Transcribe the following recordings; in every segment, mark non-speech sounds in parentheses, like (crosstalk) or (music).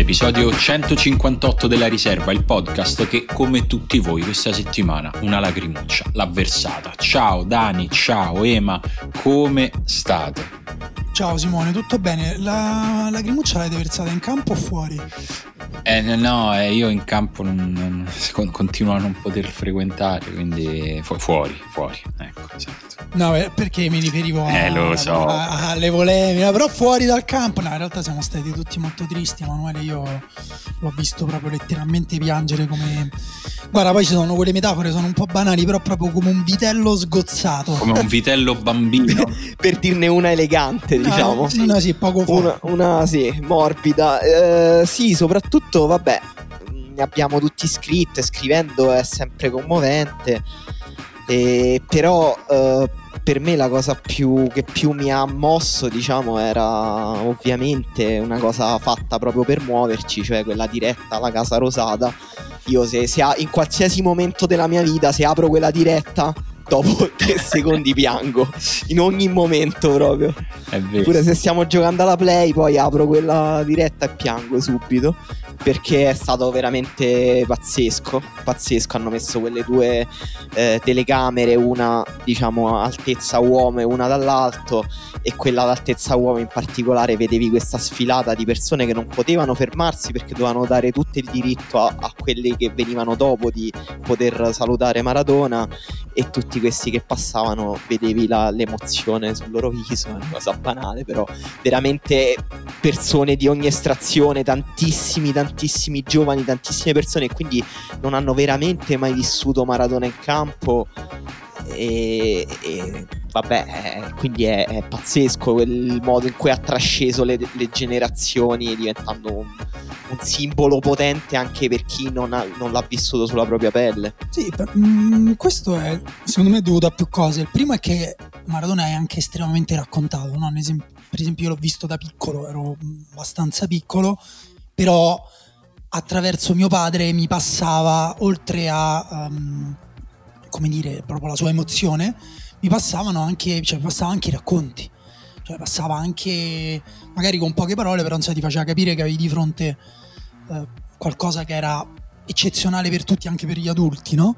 L'episodio 158 della riserva, il podcast che come tutti voi questa settimana una lacrimuccia l'ha versata. Ciao Dani, ciao Ema, come state? Ciao Simone, tutto bene? La lacrimuccia l'avete versata in campo o fuori? Eh, no, eh, io in campo non, non, continuo a non poter frequentare, quindi fu- fuori, fuori, ecco, esatto. No, eh, perché mi riferivo a, eh, so. a, alle polemiche, però fuori dal campo, no, in realtà siamo stati tutti molto tristi, Emanuele, io l'ho visto proprio letteralmente piangere come... Guarda, poi ci sono quelle metafore, sono un po' banali, però proprio come un vitello sgozzato. Come un vitello bambino. (laughs) per dirne una elegante, no, diciamo. Sì, no, sì, poco fuori. Una, una sì, morbida. Eh, sì, soprattutto, vabbè, ne abbiamo tutti scritto, scrivendo è sempre commovente. Eh, però eh, per me la cosa più, che più mi ha mosso, diciamo, era ovviamente una cosa fatta proprio per muoverci, cioè quella diretta alla Casa Rosata. Io se, se in qualsiasi momento della mia vita, se apro quella diretta, dopo (laughs) tre secondi piango in ogni momento proprio. Pure se stiamo giocando alla play, poi apro quella diretta e piango subito perché è stato veramente pazzesco. Pazzesco. Hanno messo quelle due eh, telecamere, una diciamo altezza uomo e una dall'alto, e quella d'altezza uomo in particolare vedevi questa sfilata di persone che non potevano fermarsi perché dovevano dare tutto il diritto a, a quelli che venivano dopo di poter salutare Maradona e tutti questi che passavano vedevi la, l'emozione sul loro viso, una cosa banale, però veramente persone di ogni estrazione, tantissimi, tantissimi giovani, tantissime persone quindi non hanno veramente mai vissuto Maradona in campo e, e vabbè, quindi è, è, pazzesco il modo in cui ha trasceso le, le generazioni diventando un, un, simbolo potente anche per chi non, ha, non, l'ha vissuto sulla propria pelle. Sì, per, mh, mm, questo è secondo me dovuto a più cose. Il primo è che Maradona è anche estremamente raccontato, no? per esempio io l'ho visto da piccolo, ero abbastanza piccolo, però attraverso mio padre mi passava oltre a... Um, come dire, proprio la sua emozione, mi passavano anche, cioè, passava anche i racconti. Cioè, passava anche, magari con poche parole, però insomma, ti faceva capire che avevi di fronte eh, qualcosa che era eccezionale per tutti, anche per gli adulti, no?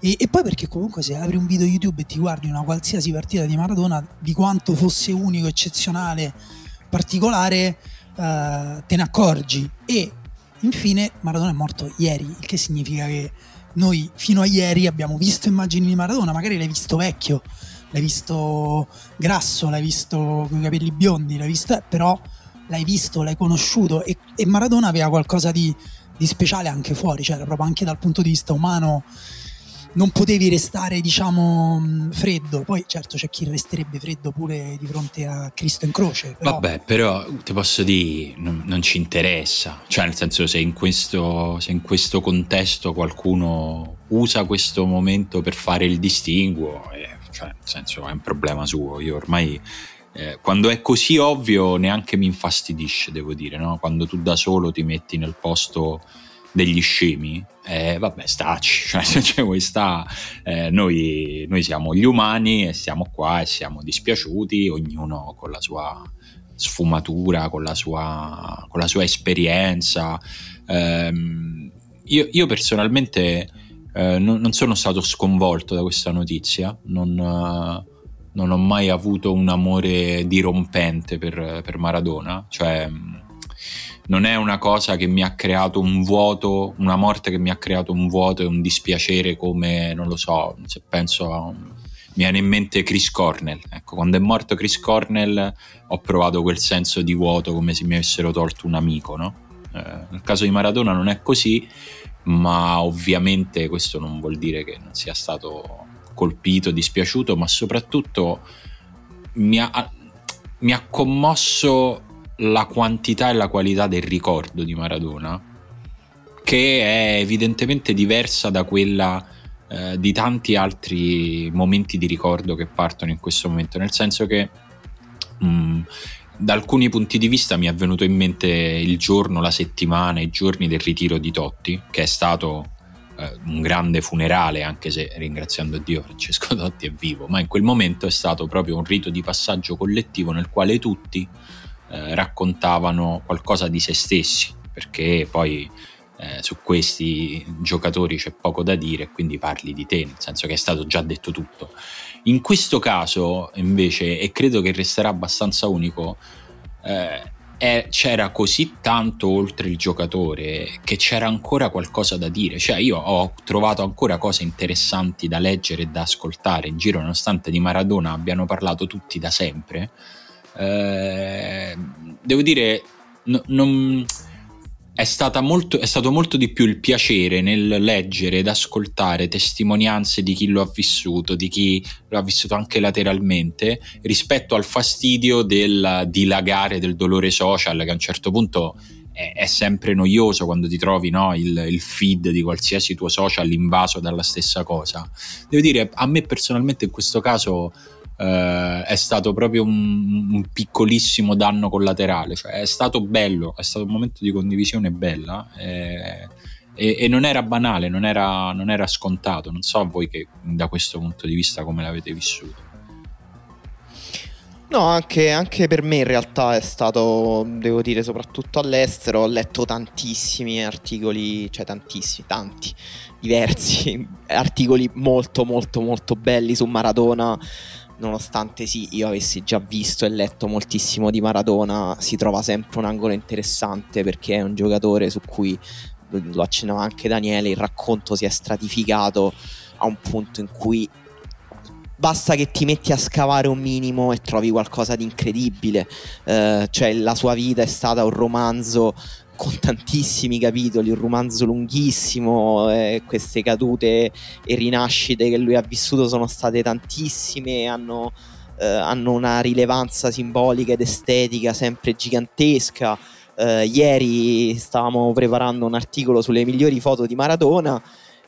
E, e, poi perché comunque se apri un video YouTube e ti guardi una qualsiasi partita di Maradona, di quanto fosse unico, eccezionale, particolare, eh, te ne accorgi. E infine Maradona è morto ieri, il che significa che noi fino a ieri abbiamo visto immagini di Maradona, magari l'hai visto vecchio, l'hai visto grasso, l'hai visto con i capelli biondi, l'hai visto, eh, però l'hai visto, l'hai conosciuto e, e Maradona aveva qualcosa di, di speciale anche fuori, cioè proprio anche dal punto di vista umano non potevi restare, diciamo, freddo. Poi, certo, c'è chi resterebbe freddo pure di fronte a Cristo in croce. Però... Vabbè, però ti posso dire, non, non, ci interessa. Cioè, nel senso, se in, questo, se in questo contesto qualcuno usa questo momento per fare il distinguo, eh, cioè, nel senso, è un problema suo. Io ormai. Eh, quando è così ovvio neanche mi infastidisce, devo dire, no? quando tu da solo ti metti nel posto degli scemi, eh, vabbè, stacci, (laughs) cioè, cioè questa, eh, noi, noi, siamo gli umani e siamo qua e siamo dispiaciuti, ognuno con la sua sfumatura, con la sua, con la sua esperienza. Eh, io, io, personalmente eh, non, non, sono stato sconvolto da questa notizia, non, non, ho mai avuto un amore dirompente per, per Maradona, cioè non è una cosa che mi ha creato un vuoto, una morte che mi ha creato un vuoto e un dispiacere come, non lo so, se penso a viene in mente Chris Cornell. Ecco, quando è morto Chris Cornell ho provato quel senso di vuoto come se mi avessero tolto un amico, no? Eh, nel caso di Maradona non è così, ma ovviamente questo non vuol dire che non sia stato colpito, dispiaciuto, ma soprattutto mi ha, mi ha commosso la quantità e la qualità del ricordo di Maradona, che è evidentemente diversa da quella eh, di tanti altri momenti di ricordo che partono in questo momento, nel senso che mh, mm, da alcuni punti di vista mi è venuto in mente il giorno, la settimana, i giorni del ritiro di Totti, che è stato eh, un grande funerale, anche se ringraziando Dio Francesco (laughs) Totti è vivo, ma in quel momento è stato proprio un rito di passaggio collettivo nel quale tutti eh, raccontavano qualcosa di se stessi, perché poi eh, su questi giocatori c'è poco da dire, quindi parli di te, nel senso che è stato già detto tutto. In questo caso, invece, e credo che resterà abbastanza unico, eh, è, c'era così tanto oltre il giocatore che c'era ancora qualcosa da dire. Cioè, io ho trovato ancora cose interessanti da leggere e da ascoltare in giro, nonostante di Maradona abbiano parlato tutti da sempre. Eh, devo dire, no, non è, molto, è, stato molto di più il piacere nel leggere ed ascoltare testimonianze di chi lo ha vissuto, di chi lo ha vissuto anche lateralmente, rispetto al fastidio del dilagare del dolore social che a un certo punto è, è sempre noioso quando ti trovi no, il, il, feed di qualsiasi tuo social invaso dalla stessa cosa. Devo dire, a me personalmente in questo caso eh, è stato proprio un, un, piccolissimo danno collaterale, cioè è stato bello, è stato un momento di condivisione bella eh, e, e, non era banale, non era, non era scontato, non so voi che da questo punto di vista come l'avete vissuto. No, anche, anche, per me in realtà è stato, devo dire, soprattutto all'estero, ho letto tantissimi articoli, cioè tantissimi, tanti, diversi (laughs) articoli molto molto molto belli su Maradona, nonostante sì, io avessi già visto e letto moltissimo di Maradona, si trova sempre un angolo interessante perché è un giocatore su cui lo accennava anche Daniele, il racconto si è stratificato a un punto in cui basta che ti metti a scavare un minimo e trovi qualcosa di incredibile. Uh, cioè, la sua vita è stata un romanzo con tantissimi capitoli, un romanzo lunghissimo, eh, queste cadute e rinascite che lui ha vissuto sono state tantissime, hanno, eh, hanno una rilevanza simbolica ed estetica sempre gigantesca. Eh, ieri stavamo preparando un articolo sulle migliori foto di Maradona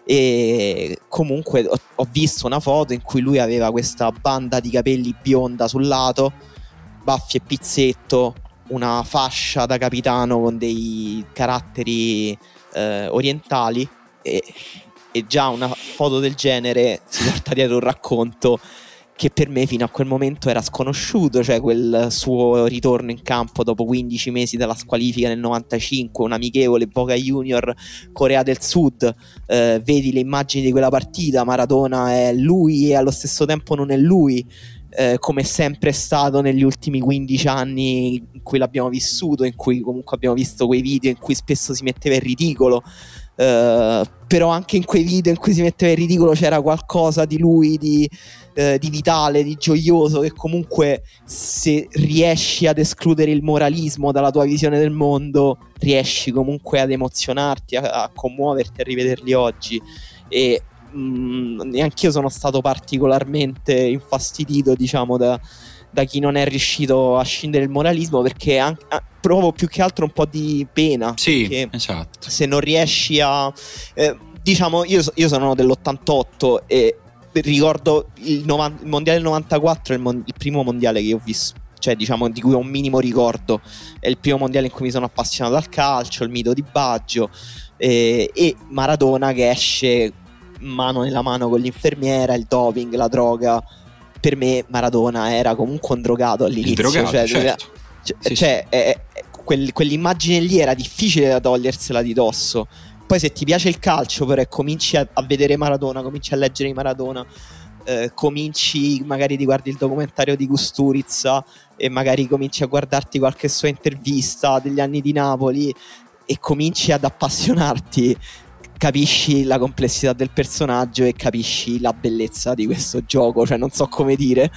e comunque ho, ho visto una foto in cui lui aveva questa banda di capelli bionda sul lato, baffi e pizzetto, una fascia da capitano con dei caratteri eh, orientali e, e, già una foto del genere si porta dietro un racconto che per me fino a quel momento era sconosciuto, cioè quel suo ritorno in campo dopo 15 mesi dalla squalifica nel 95, un amichevole Boca Junior Corea del Sud, eh, vedi le immagini di quella partita, Maradona è lui e allo stesso tempo non è lui, eh, come sempre è stato negli ultimi 15 anni in cui l'abbiamo vissuto, in cui comunque abbiamo visto quei video in cui spesso si metteva in ridicolo. Uh, però anche in quei video in cui si metteva in ridicolo c'era qualcosa di lui di, uh, di, vitale, di gioioso che comunque se riesci ad escludere il moralismo dalla tua visione del mondo riesci comunque ad emozionarti, a, a commuoverti, a rivederli oggi e neanche io sono stato particolarmente infastidito, diciamo, da, da, chi non è riuscito a scindere il moralismo perché anche, provo più che altro un po' di pena. Sì, esatto. Se non riesci a... Eh, diciamo, io, io sono dell'88 e ricordo il, novan- il mondiale del 94 è il, mon- il primo mondiale che ho visto cioè diciamo di cui ho un minimo ricordo è il primo mondiale in cui mi sono appassionato al calcio il mito di Baggio eh, e Maradona che esce mano nella mano con l'infermiera, il doping, la droga. Per me Maradona era comunque un drogato all'inizio. Il drogato, cioè, certo. cioè, sì, cioè sì. È, è, quel, quell'immagine lì era difficile da togliersela di dosso. Poi se ti piace il calcio, però, e cominci a, a vedere Maradona, cominci a leggere Maradona, eh, cominci, magari ti guardi il documentario di Gusturizza e magari cominci a guardarti qualche sua intervista degli anni di Napoli e cominci ad appassionarti capisci la complessità del personaggio e capisci la bellezza di questo gioco, cioè non so come dire.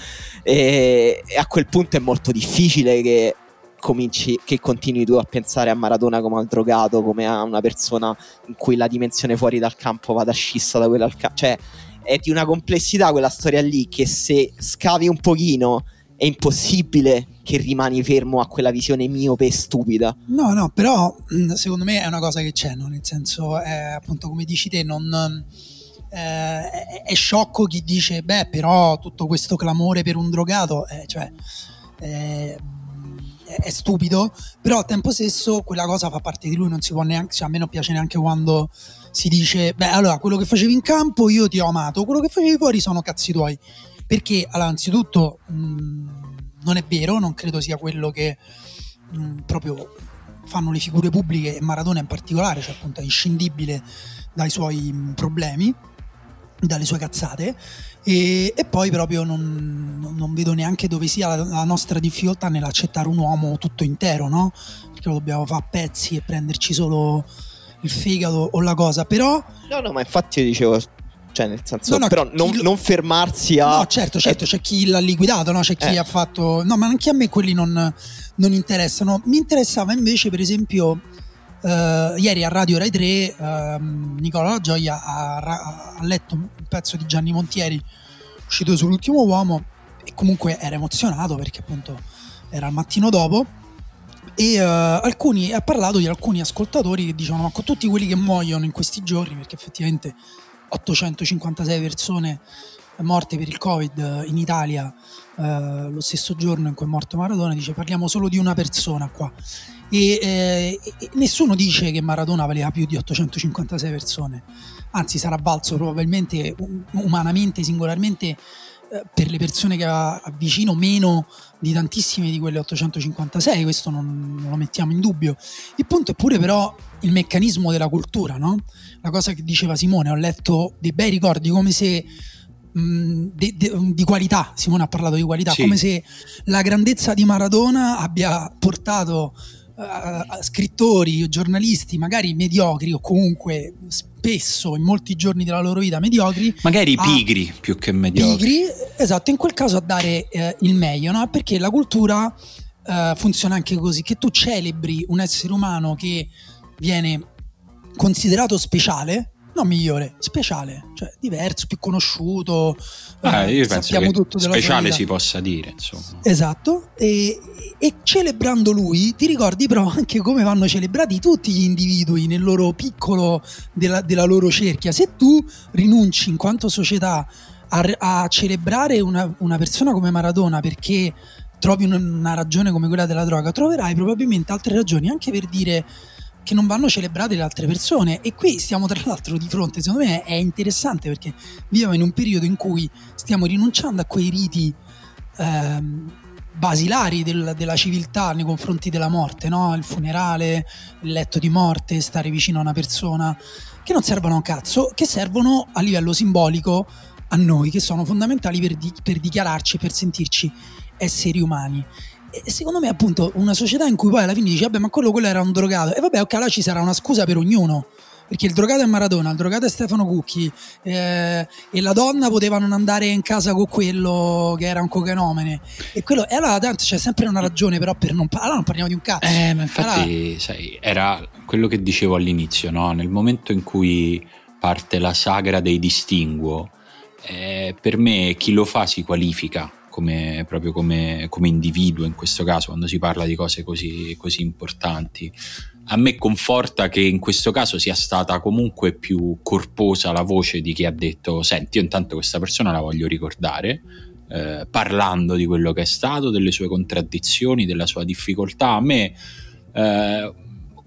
E, e a quel punto è molto difficile che cominci, che continui tu a pensare a Maradona come al drogato, come a una persona in cui la dimensione fuori dal campo vada scissa da quella al campo. Cioè, è di una complessità quella storia lì che se scavi un pochino è impossibile che rimani fermo a quella visione miope e stupida. No, no, però mm, secondo me è una cosa che c'è, no? nel senso, è, appunto come dici te, non... Eh, è sciocco chi dice, beh, però tutto questo clamore per un drogato, eh, cioè, eh, è stupido, però al tempo stesso quella cosa fa parte di lui, non si può neanche, cioè a me non piace neanche quando si dice, beh allora quello che facevi in campo io ti ho amato, quello che facevi fuori sono cazzi tuoi, perché allora anzitutto mh, mm, non è vero, non credo sia quello che mh, mm, proprio fanno le figure pubbliche e Maradona in particolare, cioè appunto è inscindibile dai suoi mm, problemi, dalle sue cazzate e, e poi proprio non, non, vedo neanche dove sia la, la, nostra difficoltà nell'accettare un uomo tutto intero, no? Perché lo dobbiamo fare a pezzi e prenderci solo il fegato o la cosa, però... No, no, ma infatti io dicevo cioè nel senso no, no, però non, lo... non, fermarsi a no certo certo eh... c'è chi l'ha liquidato no? c'è chi eh. ha fatto no ma anche a me quelli non, non interessano mi interessava invece per esempio Uh, ieri a Radio Rai 3 uh, ehm, Nicola La Gioia ha, ha, letto un pezzo di Gianni Montieri uscito sull'ultimo uomo e comunque era emozionato perché appunto era il mattino dopo e uh, alcuni, ha parlato di alcuni ascoltatori che dicevano ma con tutti quelli che muoiono in questi giorni perché effettivamente 856 persone morte per il covid in Italia lo stesso giorno in cui è morto Maradona dice parliamo solo di una persona qua. E, eh, e, nessuno dice che Maradona valeva più di 856 persone, anzi sarà valso probabilmente umanamente, singolarmente eh, per le persone che aveva vicino meno di tantissime di quelle 856, questo non, non, lo mettiamo in dubbio. Il punto è pure però il meccanismo della cultura, no? La cosa che diceva Simone, ho letto dei bei ricordi come se mh, de, de, di qualità, Simone ha parlato di qualità, sì. come se la grandezza di Maradona abbia portato uh, scrittori o giornalisti magari mediocri o comunque spesso in molti giorni della loro vita mediocri magari pigri più che mediocri pigri esatto in quel caso a dare uh, il meglio no? perché la cultura uh, funziona anche così che tu celebri un essere umano che viene considerato speciale non migliore, speciale, cioè diverso, più conosciuto. Ah, eh, io penso che tutto speciale si possa dire, insomma. Esatto, e, e, celebrando lui ti ricordi però anche come vanno celebrati tutti gli individui nel loro piccolo della, della loro cerchia. Se tu rinunci in quanto società a, a celebrare una, una persona come Maradona perché trovi una ragione come quella della droga, troverai probabilmente altre ragioni anche per dire che non vanno celebrate le altre persone e qui stiamo tra l'altro di fronte, secondo me è interessante perché viviamo in un periodo in cui stiamo rinunciando a quei riti ehm, basilari del, della civiltà nei confronti della morte, no? il funerale, il letto di morte, stare vicino a una persona, che non servono a un cazzo, che servono a livello simbolico a noi, che sono fondamentali per, di, per dichiararci, per sentirci esseri umani. Secondo me, appunto, una società in cui poi alla fine dici, vabbè, ma quello, quello era un drogato. E vabbè, ok, allora ci sarà una scusa per ognuno. Perché il drogato è Maradona, il drogato è Stefano Cucchi eh, e la donna poteva non andare in casa con quello che era un cocainomene. E, quello, e allora tanto c'è sempre una ragione però per non, allora non parliamo di un cazzo. Eh, ma infatti, allora... sai, era quello che dicevo all'inizio, no? Nel momento in cui parte la sagra dei distinguo, eh, per me chi lo fa si qualifica come, proprio come, come, individuo in questo caso quando si parla di cose così, così importanti. A me conforta che in questo caso sia stata comunque più corposa la voce di chi ha detto senti io intanto questa persona la voglio ricordare, eh, parlando di quello che è stato, delle sue contraddizioni, della sua difficoltà. A me eh,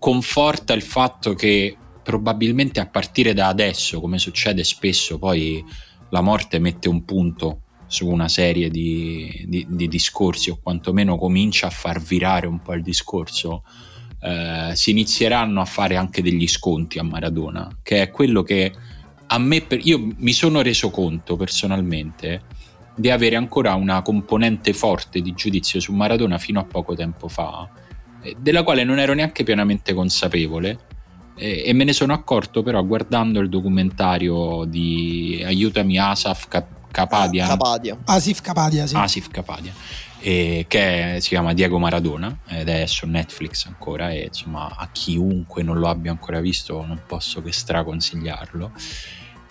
conforta il fatto che probabilmente a partire da adesso, come succede spesso, poi la morte mette un punto su una serie di, di, di, discorsi o quantomeno comincia a far virare un po' il discorso, eh, si inizieranno a fare anche degli sconti a Maradona, che è quello che a me, per, io mi sono reso conto personalmente di avere ancora una componente forte di giudizio su Maradona fino a poco tempo fa, eh, della quale non ero neanche pienamente consapevole, E, me ne sono accorto però guardando il documentario di Aiutami Asaf Capadia. Capadia. Asif Capadia, sì. Asif Capadia. E che si chiama Diego Maradona ed è su Netflix ancora e insomma a chiunque non lo abbia ancora visto non posso che straconsigliarlo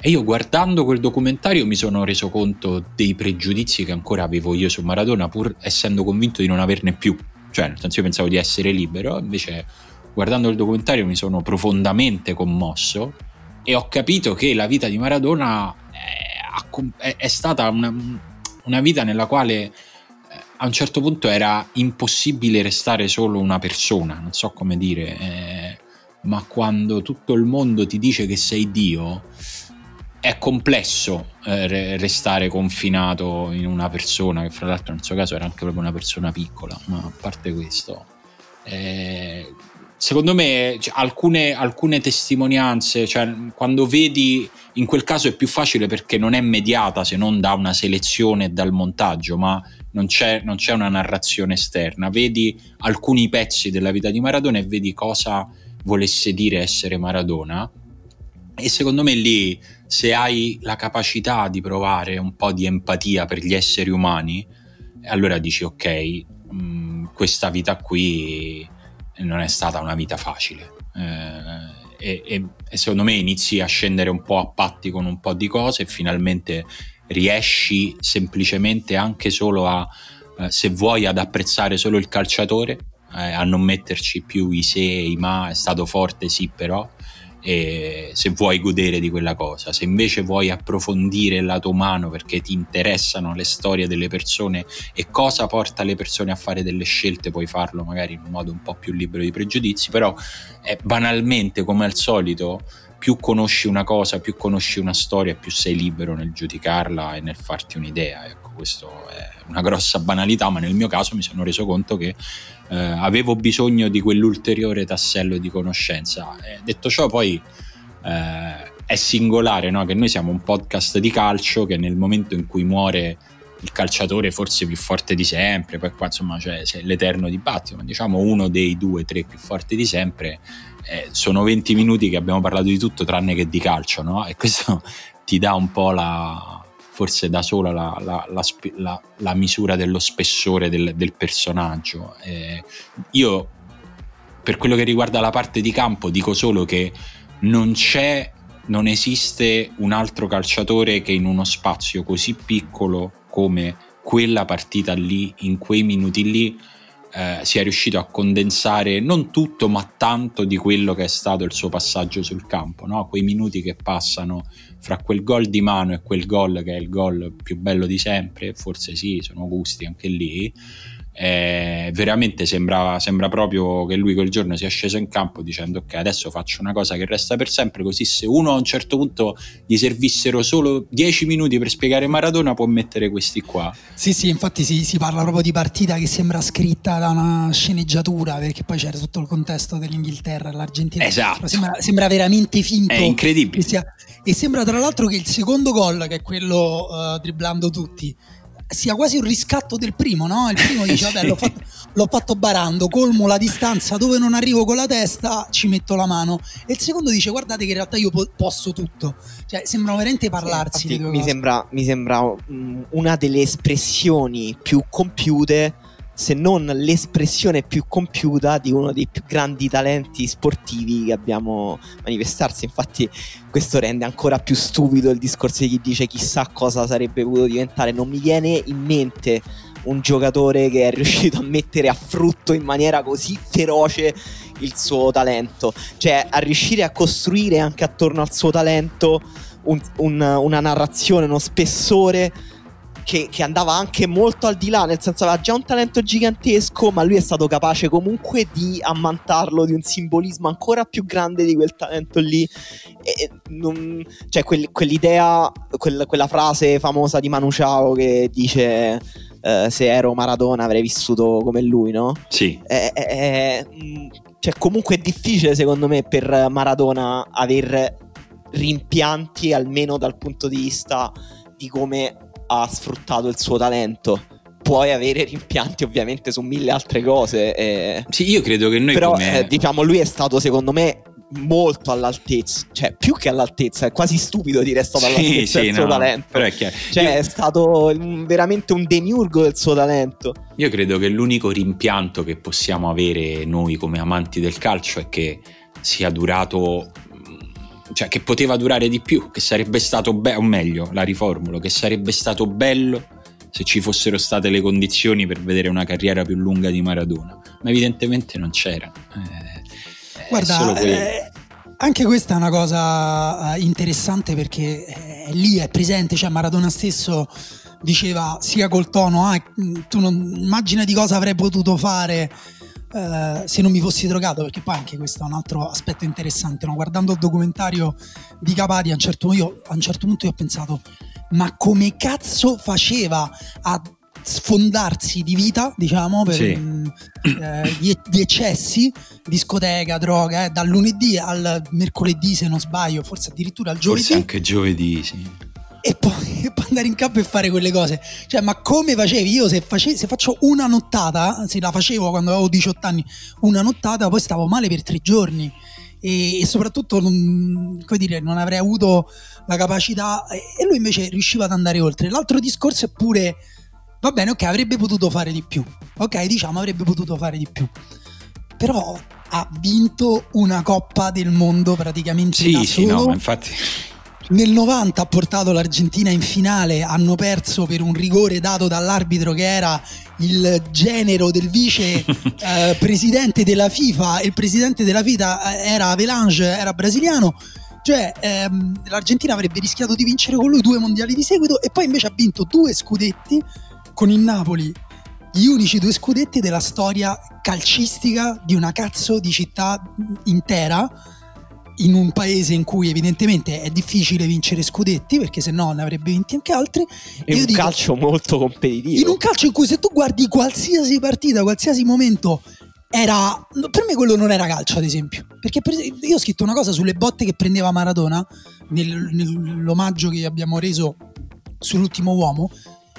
e io guardando quel documentario mi sono reso conto dei pregiudizi che ancora avevo io su Maradona pur essendo convinto di non averne più cioè nel senso io pensavo di essere libero invece guardando il documentario mi sono profondamente commosso e ho capito che la vita di Maradona è, stata una, una, vita nella quale eh, a un certo punto era impossibile restare solo una persona, non so come dire, eh, ma quando tutto il mondo ti dice che sei Dio, è complesso eh, restare confinato in una persona, che fra l'altro nel suo caso era anche proprio una persona piccola, ma a parte questo. Eh, secondo me cioè, alcune, alcune, testimonianze, cioè, quando vedi, in quel caso è più facile perché non è mediata se non da una selezione e dal montaggio, ma non c'è, non c'è una narrazione esterna. Vedi alcuni pezzi della vita di Maradona e vedi cosa volesse dire essere Maradona. E secondo me lì, se hai la capacità di provare un po' di empatia per gli esseri umani, allora dici ok, mh, mm, questa vita qui non è stata una vita facile. Eh, e, e, e, secondo me inizi a scendere un po' a patti con un po' di cose e finalmente riesci semplicemente anche solo a, eh, se vuoi, ad apprezzare solo il calciatore, eh, a non metterci più i se e i ma, è stato forte sì però, e se vuoi godere di quella cosa. Se invece vuoi approfondire il lato umano perché ti interessano le storie delle persone e cosa porta le persone a fare delle scelte, puoi farlo magari in un modo un po' più libero di pregiudizi, però è banalmente come al solito più conosci una cosa, più conosci una storia, più sei libero nel giudicarla e nel farti un'idea. Ecco, questo è una grossa banalità, ma nel mio caso mi sono reso conto che eh, avevo bisogno di quell'ulteriore tassello di conoscenza. E detto ciò, poi eh, è singolare no? che noi siamo un podcast di calcio che nel momento in cui muore il calciatore forse più forte di sempre, poi qua insomma c'è, c'è l'eterno dibattito, ma diciamo uno dei due, tre più forti di sempre, eh, sono 20 minuti che abbiamo parlato di tutto tranne che di calcio, no? E questo (laughs) ti dà un po' la, forse da sola la, la, la, la misura dello spessore del, del personaggio. Eh, io, per quello che riguarda la parte di campo, dico solo che non c'è, non esiste un altro calciatore che in uno spazio così piccolo come quella partita lì, in quei minuti lì, eh, sia riuscito a condensare non tutto, ma tanto di quello che è stato il suo passaggio sul campo, no? quei minuti che passano fra quel gol di mano e quel gol che è il gol più bello di sempre, forse sì, sono gusti anche lì, eh, veramente sembra, sembra, proprio che lui quel giorno sia sceso in campo dicendo ok adesso faccio una cosa che resta per sempre così se uno a un certo punto gli servissero solo 10 minuti per spiegare Maradona può mettere questi qua sì sì infatti si, si parla proprio di partita che sembra scritta da una sceneggiatura perché poi c'era tutto il contesto dell'Inghilterra l'Argentina. Esatto. Sembra, sembra veramente finto è incredibile. sia, e sembra tra l'altro che il secondo gol che è quello uh, dribblando tutti sia quasi un riscatto del primo, no? Il primo dice, vabbè, l'ho, fatto, l'ho fatto, barando, colmo la distanza dove non arrivo con la testa, ci metto la mano. E il secondo dice, guardate che in realtà io po- posso tutto. Cioè, sembrano veramente parlarsi. Sì, mi, sembra, mi sembra una delle espressioni più compiute se non l'espressione più compiuta di uno dei più grandi talenti sportivi che abbiamo manifestarsi. Infatti, questo rende ancora più stupido il discorso di chi dice chissà cosa sarebbe potuto diventare. Non mi viene in mente un giocatore che è riuscito a mettere a frutto in maniera così feroce il suo talento, cioè a riuscire a costruire anche attorno al suo talento un, un, una narrazione, uno spessore che, che, andava anche molto al di là, nel senso aveva già un talento gigantesco, ma lui è stato capace comunque di ammantarlo di un simbolismo ancora più grande di quel talento lì. E non, cioè, quel, quell'idea, quel, quella frase famosa di Manu Chao che dice. Uh, se ero Maradona avrei vissuto come lui, no? Sì. È, è, è, cioè, comunque è difficile secondo me per Maradona aver rimpianti almeno dal punto di vista di come ha sfruttato il suo talento. Puoi avere rimpianti ovviamente su mille altre cose. Eh. Sì, io credo che noi Però come... eh, diciamo lui è stato secondo me molto all'altezza, cioè più che all'altezza, è quasi stupido dire è stato all'altezza sì, del suo no, talento. è chiaro. Cioè Io- è stato veramente un demiurgo del suo talento. Io credo che l'unico rimpianto che possiamo avere noi come amanti del calcio è che sia durato, cioè che poteva durare di più, che sarebbe stato bello, o meglio, la riformulo, che sarebbe stato bello se ci fossero state le condizioni per vedere una carriera più lunga di Maradona, ma evidentemente non c'erano. Eh, Guarda, eh, anche questa è una cosa eh, interessante perché è lì, è presente, cioè Maradona stesso diceva sia col tono, ah, tu non immagina di cosa avrei potuto fare eh, se non mi fossi drogato, perché poi anche questo è un altro aspetto interessante, no? guardando il documentario di Capati a un certo, io- a un certo punto io ho pensato, ma come cazzo faceva a sfondarsi di vita, diciamo, per Sì. mm, eh, di, di eccessi, discoteca, droga, eh, dal lunedì al mercoledì se non sbaglio, forse addirittura al giovedì, Forse anche giovedì, sì. E poi, (laughs) e poi andare in campo e fare quelle cose. Cioè, ma come facevi? Io se, face- se faccio una nottata, anzi la facevo quando avevo 18 anni, una nottata, poi stavo male per tre giorni. E, e soprattutto non, come dire, non avrei avuto la capacità e lui invece riusciva ad andare oltre. L'altro discorso è pure, va bene, ok, avrebbe potuto fare di più. Ok, diciamo, avrebbe potuto fare di più. Però ha vinto una Coppa del Mondo praticamente da Sì, sì, no, ma infatti... Nel 90 ha portato l'Argentina in finale, hanno perso per un rigore dato dall'arbitro che era il genero del vice (laughs) eh, presidente della FIFA e il presidente della FIFA era Avelange, era brasiliano. Cioè ehm, l'Argentina avrebbe rischiato di vincere con lui due mondiali di seguito e poi invece ha vinto due scudetti con il Napoli, gli unici due scudetti della storia calcistica di una cazzo di città intera in un paese in cui evidentemente è difficile vincere scudetti perché se no ne avrebbe vinti anche altri Io un dico- calcio molto competitivo. in un calcio in cui se tu guardi qualsiasi partita qualsiasi momento era per me quello non era calcio ad esempio perché per io ho scritto una cosa sulle botte che prendeva Maradona nel- nell'omaggio che abbiamo reso sull'ultimo uomo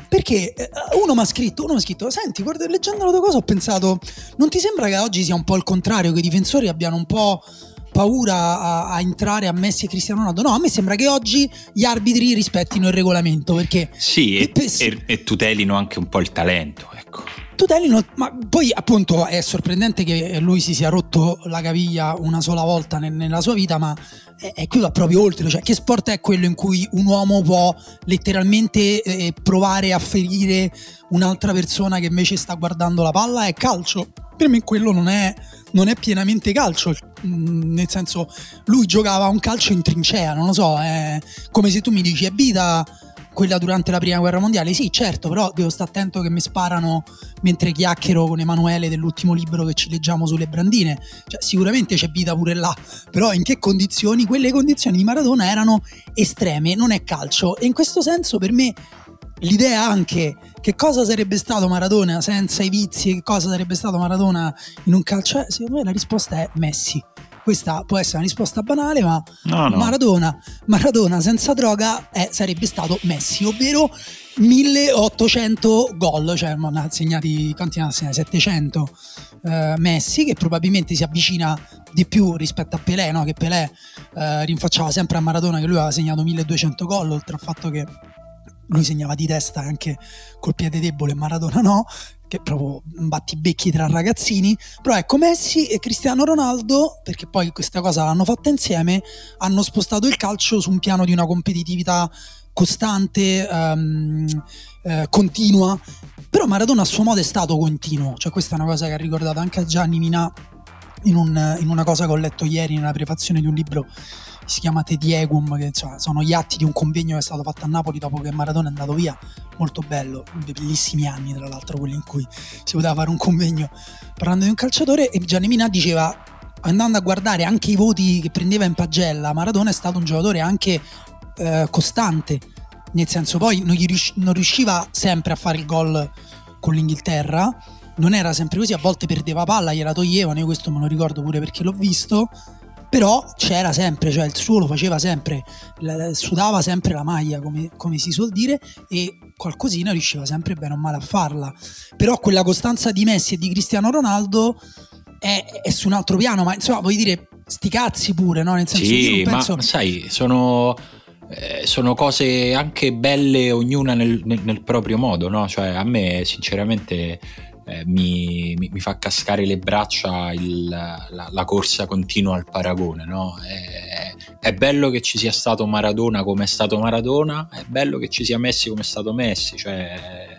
perché eh, uno mi ha scritto, uno mi ha scritto, senti, guarda, leggendo la tua cosa ho pensato, non ti sembra che oggi sia un po' il contrario, che i difensori abbiano un po' paura a, a entrare a Messi e Cristiano Ronaldo? No, a me sembra che oggi gli arbitri rispettino il regolamento, perché Sì, e, E- e tutelino anche un po' il talento, ecco. Tutelino, ma poi appunto è sorprendente che lui si sia rotto la caviglia una sola volta nel- nella sua vita, ma è, è qui proprio oltre, cioè che sport è quello in cui un uomo può letteralmente eh, provare a ferire un'altra persona che invece sta guardando la palla? È calcio. Per me quello non è, non è pienamente calcio, Mm, nel senso lui giocava un calcio in trincea, non lo so, è come se tu mi dici è vita quella durante la prima guerra mondiale, sì certo, però devo stare attento che mi sparano mentre chiacchiero con Emanuele dell'ultimo libro che ci leggiamo sulle brandine, cioè sicuramente c'è vita pure là, però in che condizioni? Quelle condizioni di Maradona erano estreme, non è calcio e in questo senso per me l'idea anche che cosa sarebbe stato Maradona senza i vizi, che cosa sarebbe stato Maradona in un calcio, eh, secondo me la risposta è Messi. Questa può essere una risposta banale, ma No, no. Maradona, Maradona senza droga eh, sarebbe stato Messi, ovvero 1800 gol, cioè non ha segnati quanti ne ha segnati? 700 eh, Messi, che probabilmente si avvicina di più rispetto a Pelé, no? che Pelé eh, rinfacciava sempre a Maradona che lui aveva segnato 1200 gol, oltre al fatto che lui segnava di testa anche col piede debole, Maradona no, che proprio battibecchi tra ragazzini, però ecco Messi e Cristiano Ronaldo, perché poi questa cosa l'hanno fatta insieme, hanno spostato il calcio su un piano di una competitività costante, ehm, eh, continua, però Maradona a suo modo è stato continuo, cioè questa è una cosa che ha ricordato anche Gianni Minà in, un- in una cosa che ho letto ieri nella prefazione di un libro si chiama Te Diegum, che insomma, sono gli atti di un convegno che è stato fatto a Napoli dopo che Maradona è andato via, molto bello, dei bellissimi anni tra l'altro quelli in cui si poteva fare un convegno parlando di un calciatore. E Gianni Minà diceva andando a guardare anche i voti che prendeva in pagella Maradona è stato un giocatore anche eh, costante. Nel senso poi non, riusci- non riusciva sempre a fare il gol con l'Inghilterra non era sempre così a volte perdeva palla gliela toglievano io questo me lo ricordo pure perché l'ho visto però c'era sempre, cioè il suo lo faceva sempre, sudava sempre la maglia, come, come si suol dire, e qualcosina riusciva sempre bene o male a farla. Però quella costanza di Messi e di Cristiano Ronaldo è, è su un altro piano, ma insomma, voglio dire, sti cazzi pure, no? Nel senso sì, penso... ma sai, sono, eh, sono, cose anche belle, ognuna nel, nel, nel proprio modo, no? Cioè, a me, sinceramente, eh, mi, mi, mi, fa cascare le braccia il, la, la, corsa continua al paragone. No? È, è, bello che ci sia stato Maradona come è stato Maradona, è bello che ci sia Messi come è stato Messi. Cioè,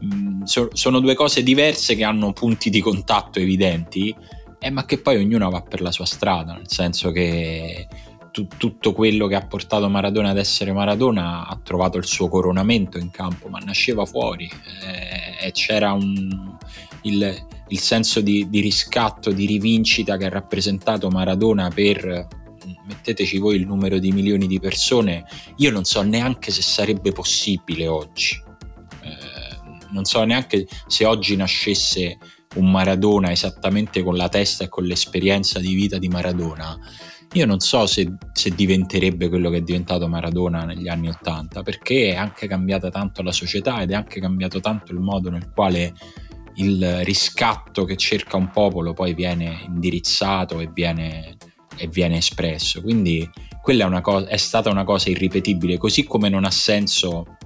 mh, mm, so, sono due cose diverse che hanno punti di contatto evidenti, eh, ma che poi ognuno va per la sua strada, nel senso che tu, tutto quello che ha portato Maradona ad essere Maradona ha trovato il suo coronamento in campo, ma nasceva fuori eh, e c'era un, il, il, senso di, di, riscatto, di rivincita che ha rappresentato Maradona per metteteci voi il numero di milioni di persone, io non so neanche se sarebbe possibile oggi. Eh, non so neanche se oggi nascesse un Maradona esattamente con la testa e con l'esperienza di vita di Maradona io non so se, se, diventerebbe quello che è diventato Maradona negli anni Ottanta, perché è anche cambiata tanto la società ed è anche cambiato tanto il modo nel quale il riscatto che cerca un popolo poi viene indirizzato e viene, e viene espresso. Quindi quella è, cosa, è, stata una cosa irripetibile, così come non ha senso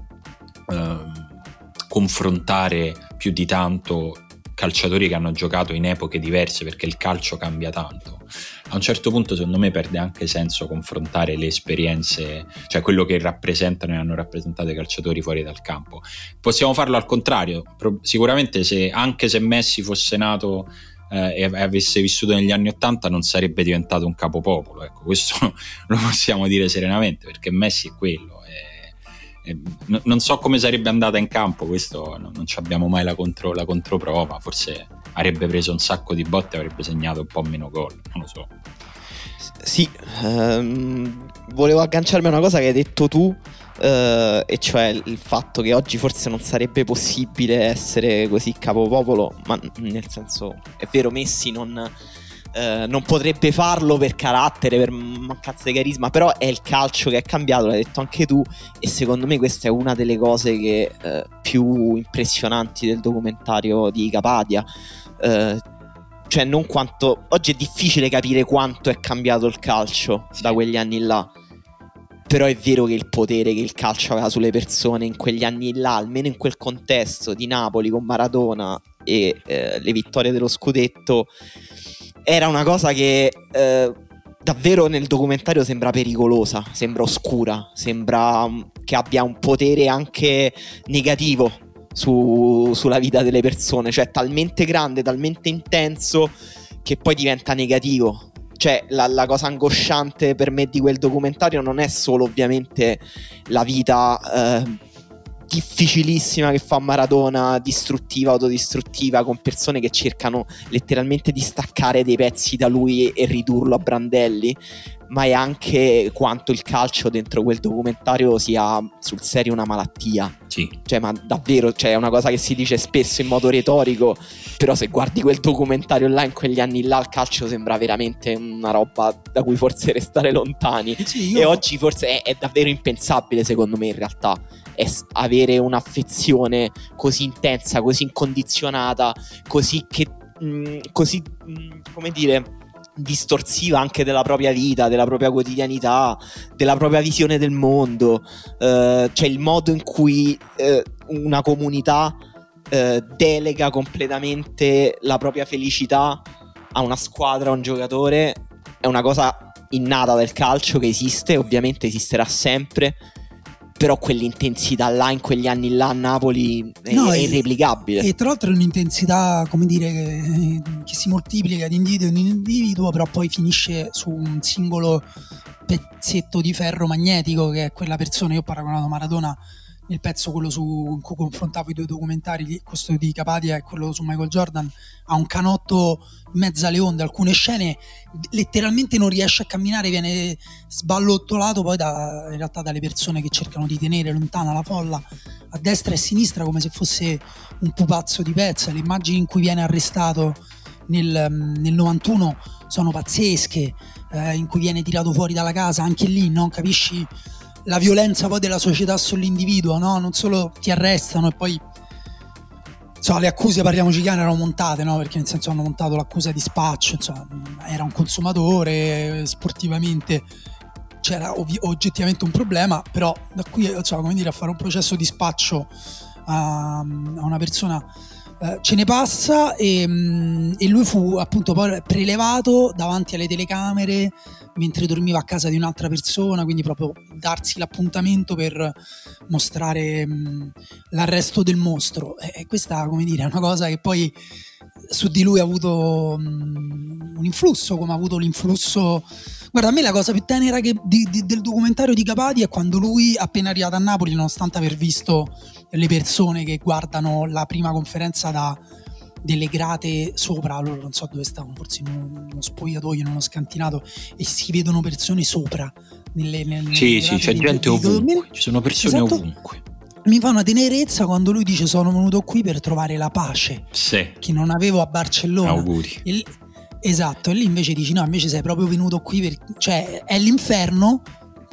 eh, confrontare più di tanto calciatori che hanno giocato in epoche diverse perché il calcio cambia tanto. A un certo punto secondo me perde anche senso confrontare le esperienze, cioè quello che rappresentano e hanno rappresentato i calciatori fuori dal campo. Possiamo farlo al contrario, sicuramente se, anche se Messi fosse nato eh, e avesse vissuto negli anni Ottanta non sarebbe diventato un capopopolo, ecco, questo (laughs) lo possiamo dire serenamente perché Messi è quello non so come sarebbe andata in campo, questo non, non abbiamo mai la, contro, la, controprova, forse avrebbe preso un sacco di botte e avrebbe segnato un po' meno gol, non lo so. Sì, ehm, volevo agganciarmi a una cosa che hai detto tu, eh, e cioè il fatto che oggi forse non sarebbe possibile essere così capopopolo, ma nel senso è vero Messi non eh, non potrebbe farlo per carattere, per mancanza di carisma, però è il calcio che è cambiato, l'hai detto anche tu, e secondo me questa è una delle cose che, eh, più impressionanti del documentario di Capadia. Eh, cioè, non quanto. Oggi è difficile capire quanto è cambiato il calcio da quegli anni là. Però è vero che il potere che il calcio aveva sulle persone in quegli anni là, almeno in quel contesto di Napoli con Maradona e eh, le vittorie dello scudetto, era una cosa che eh, davvero nel documentario sembra pericolosa, sembra oscura, sembra mm, che abbia un potere anche negativo su, sulla vita delle persone, cioè talmente grande, talmente intenso che poi diventa negativo. Cioè, la, la, cosa angosciante per me di quel documentario non è solo ovviamente la vita eh, difficilissima che fa Maradona, distruttiva, autodistruttiva, con persone che cercano letteralmente di staccare dei pezzi da lui e ridurlo a brandelli, ma è anche quanto il calcio dentro quel documentario sia sul serio una malattia. Sì. Cioè, ma davvero, cioè, è una cosa che si dice spesso in modo retorico, però se guardi quel documentario là in quegli anni là, il calcio sembra veramente una roba da cui forse restare lontani. Sì, io... E oggi forse è, è davvero impensabile, secondo me, in realtà avere un'affezione così intensa, così incondizionata, così che mh, mm, così mh, mm, come dire distorsiva anche della propria vita, della propria quotidianità, della propria visione del mondo, uh, cioè il modo in cui uh, una comunità uh, delega completamente la propria felicità a una squadra, a un giocatore, è una cosa innata del calcio che esiste, ovviamente esisterà sempre, però quell'intensità là in quegli anni là a Napoli è, no, è irreplicabile. E tra l'altro è un'intensità, come dire, che, che si moltiplica di individuo in individuo, però poi finisce su un singolo pezzetto di ferro magnetico che è quella persona, io ho paragonato Maradona nel pezzo quello su, in cui confrontavo i due documentari, questo di Capadia e quello su Michael Jordan, ha un canotto in mezzo alle onde, alcune scene letteralmente non riesce a camminare, viene sballottolato poi da, in realtà dalle persone che cercano di tenere lontana la folla a destra e a sinistra come se fosse un pupazzo di pezza, le immagini in cui viene arrestato nel, nel 91 sono pazzesche, eh, in cui viene tirato fuori dalla casa, anche lì non capisci la violenza poi della società sull'individuo, no? Non solo ti arrestano e poi insomma, le accuse, parliamoci chiaro, erano montate, no? Perché nel senso hanno montato l'accusa di spaccio, insomma, era un consumatore, sportivamente c'era ovvi- oggettivamente un problema, però da qui insomma, come dire, a fare un processo di spaccio a, a una persona eh, ce ne passa e, mm, e, lui fu appunto poi prelevato davanti alle telecamere mentre dormiva a casa di un'altra persona, quindi proprio darsi l'appuntamento per mostrare mh, mm, l'arresto del mostro. E, questa, come dire, è una cosa che poi su di lui ha avuto mh, mm, un influsso, come ha avuto l'influsso Guarda, a me la cosa più tenera che, di, di, del documentario di Capati è quando lui, appena arrivato a Napoli, nonostante aver visto le persone che guardano la prima conferenza da delle grate sopra, loro non so dove stavano, forse in uno spogliatoio, in uno scantinato, e si vedono persone sopra. Nelle, nelle sì, sì, c'è gente ovunque, ci sono persone esatto. ovunque mi fa una tenerezza quando lui dice sono venuto qui per trovare la pace sì. che non avevo a Barcellona auguri e, Esatto, e lì invece dici no, invece sei proprio venuto qui per... cioè è l'inferno,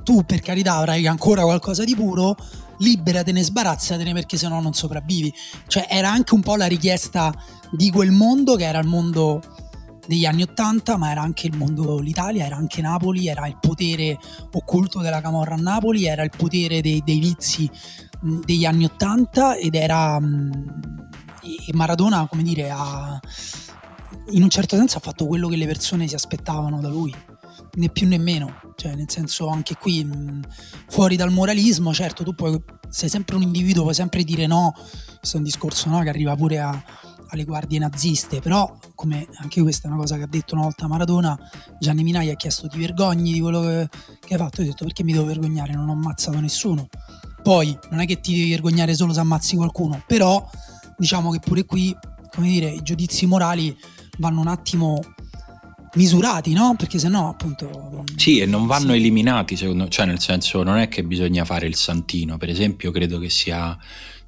tu per carità avrai ancora qualcosa di puro, liberatene, sbarazzatene perché sennò non sopravvivi. Cioè era anche un po' la richiesta di quel mondo che era il mondo degli anni Ottanta, ma era anche il mondo l'Italia, era anche Napoli, era il potere occulto della Camorra a Napoli, era il potere dei, dei vizi mh, degli anni Ottanta ed era mh, e Maradona, come dire, ha in un certo senso ha fatto quello che le persone si aspettavano da lui, né più né meno. Cioè, nel senso, anche qui, mh, fuori dal moralismo, certo, tu puoi, sei sempre un individuo, puoi sempre dire no. Questo è un discorso no, che arriva pure a, alle guardie naziste, però, come anche questa è una cosa che ha detto una volta Maradona, Gianni Minai ha chiesto ti vergogni di quello che, che hai fatto. Io ho detto perché mi devo vergognare, non ho ammazzato nessuno. Poi, non è che ti devi vergognare solo se ammazzi qualcuno, però diciamo che pure qui, come dire, i giudizi morali vanno un attimo misurati, no? Perché sennò appunto... Sì, e non vanno sì. eliminati, secondo cioè nel senso non è che bisogna fare il santino, per esempio credo che sia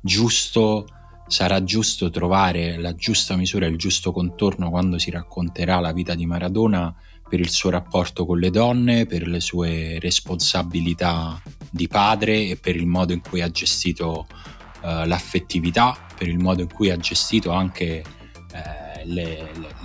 giusto, sarà giusto trovare la giusta misura, il giusto contorno quando si racconterà la vita di Maradona per il suo rapporto con le donne, per le sue responsabilità di padre e per il modo in cui ha gestito uh, l'affettività, per il modo in cui ha gestito anche... Uh, le, le,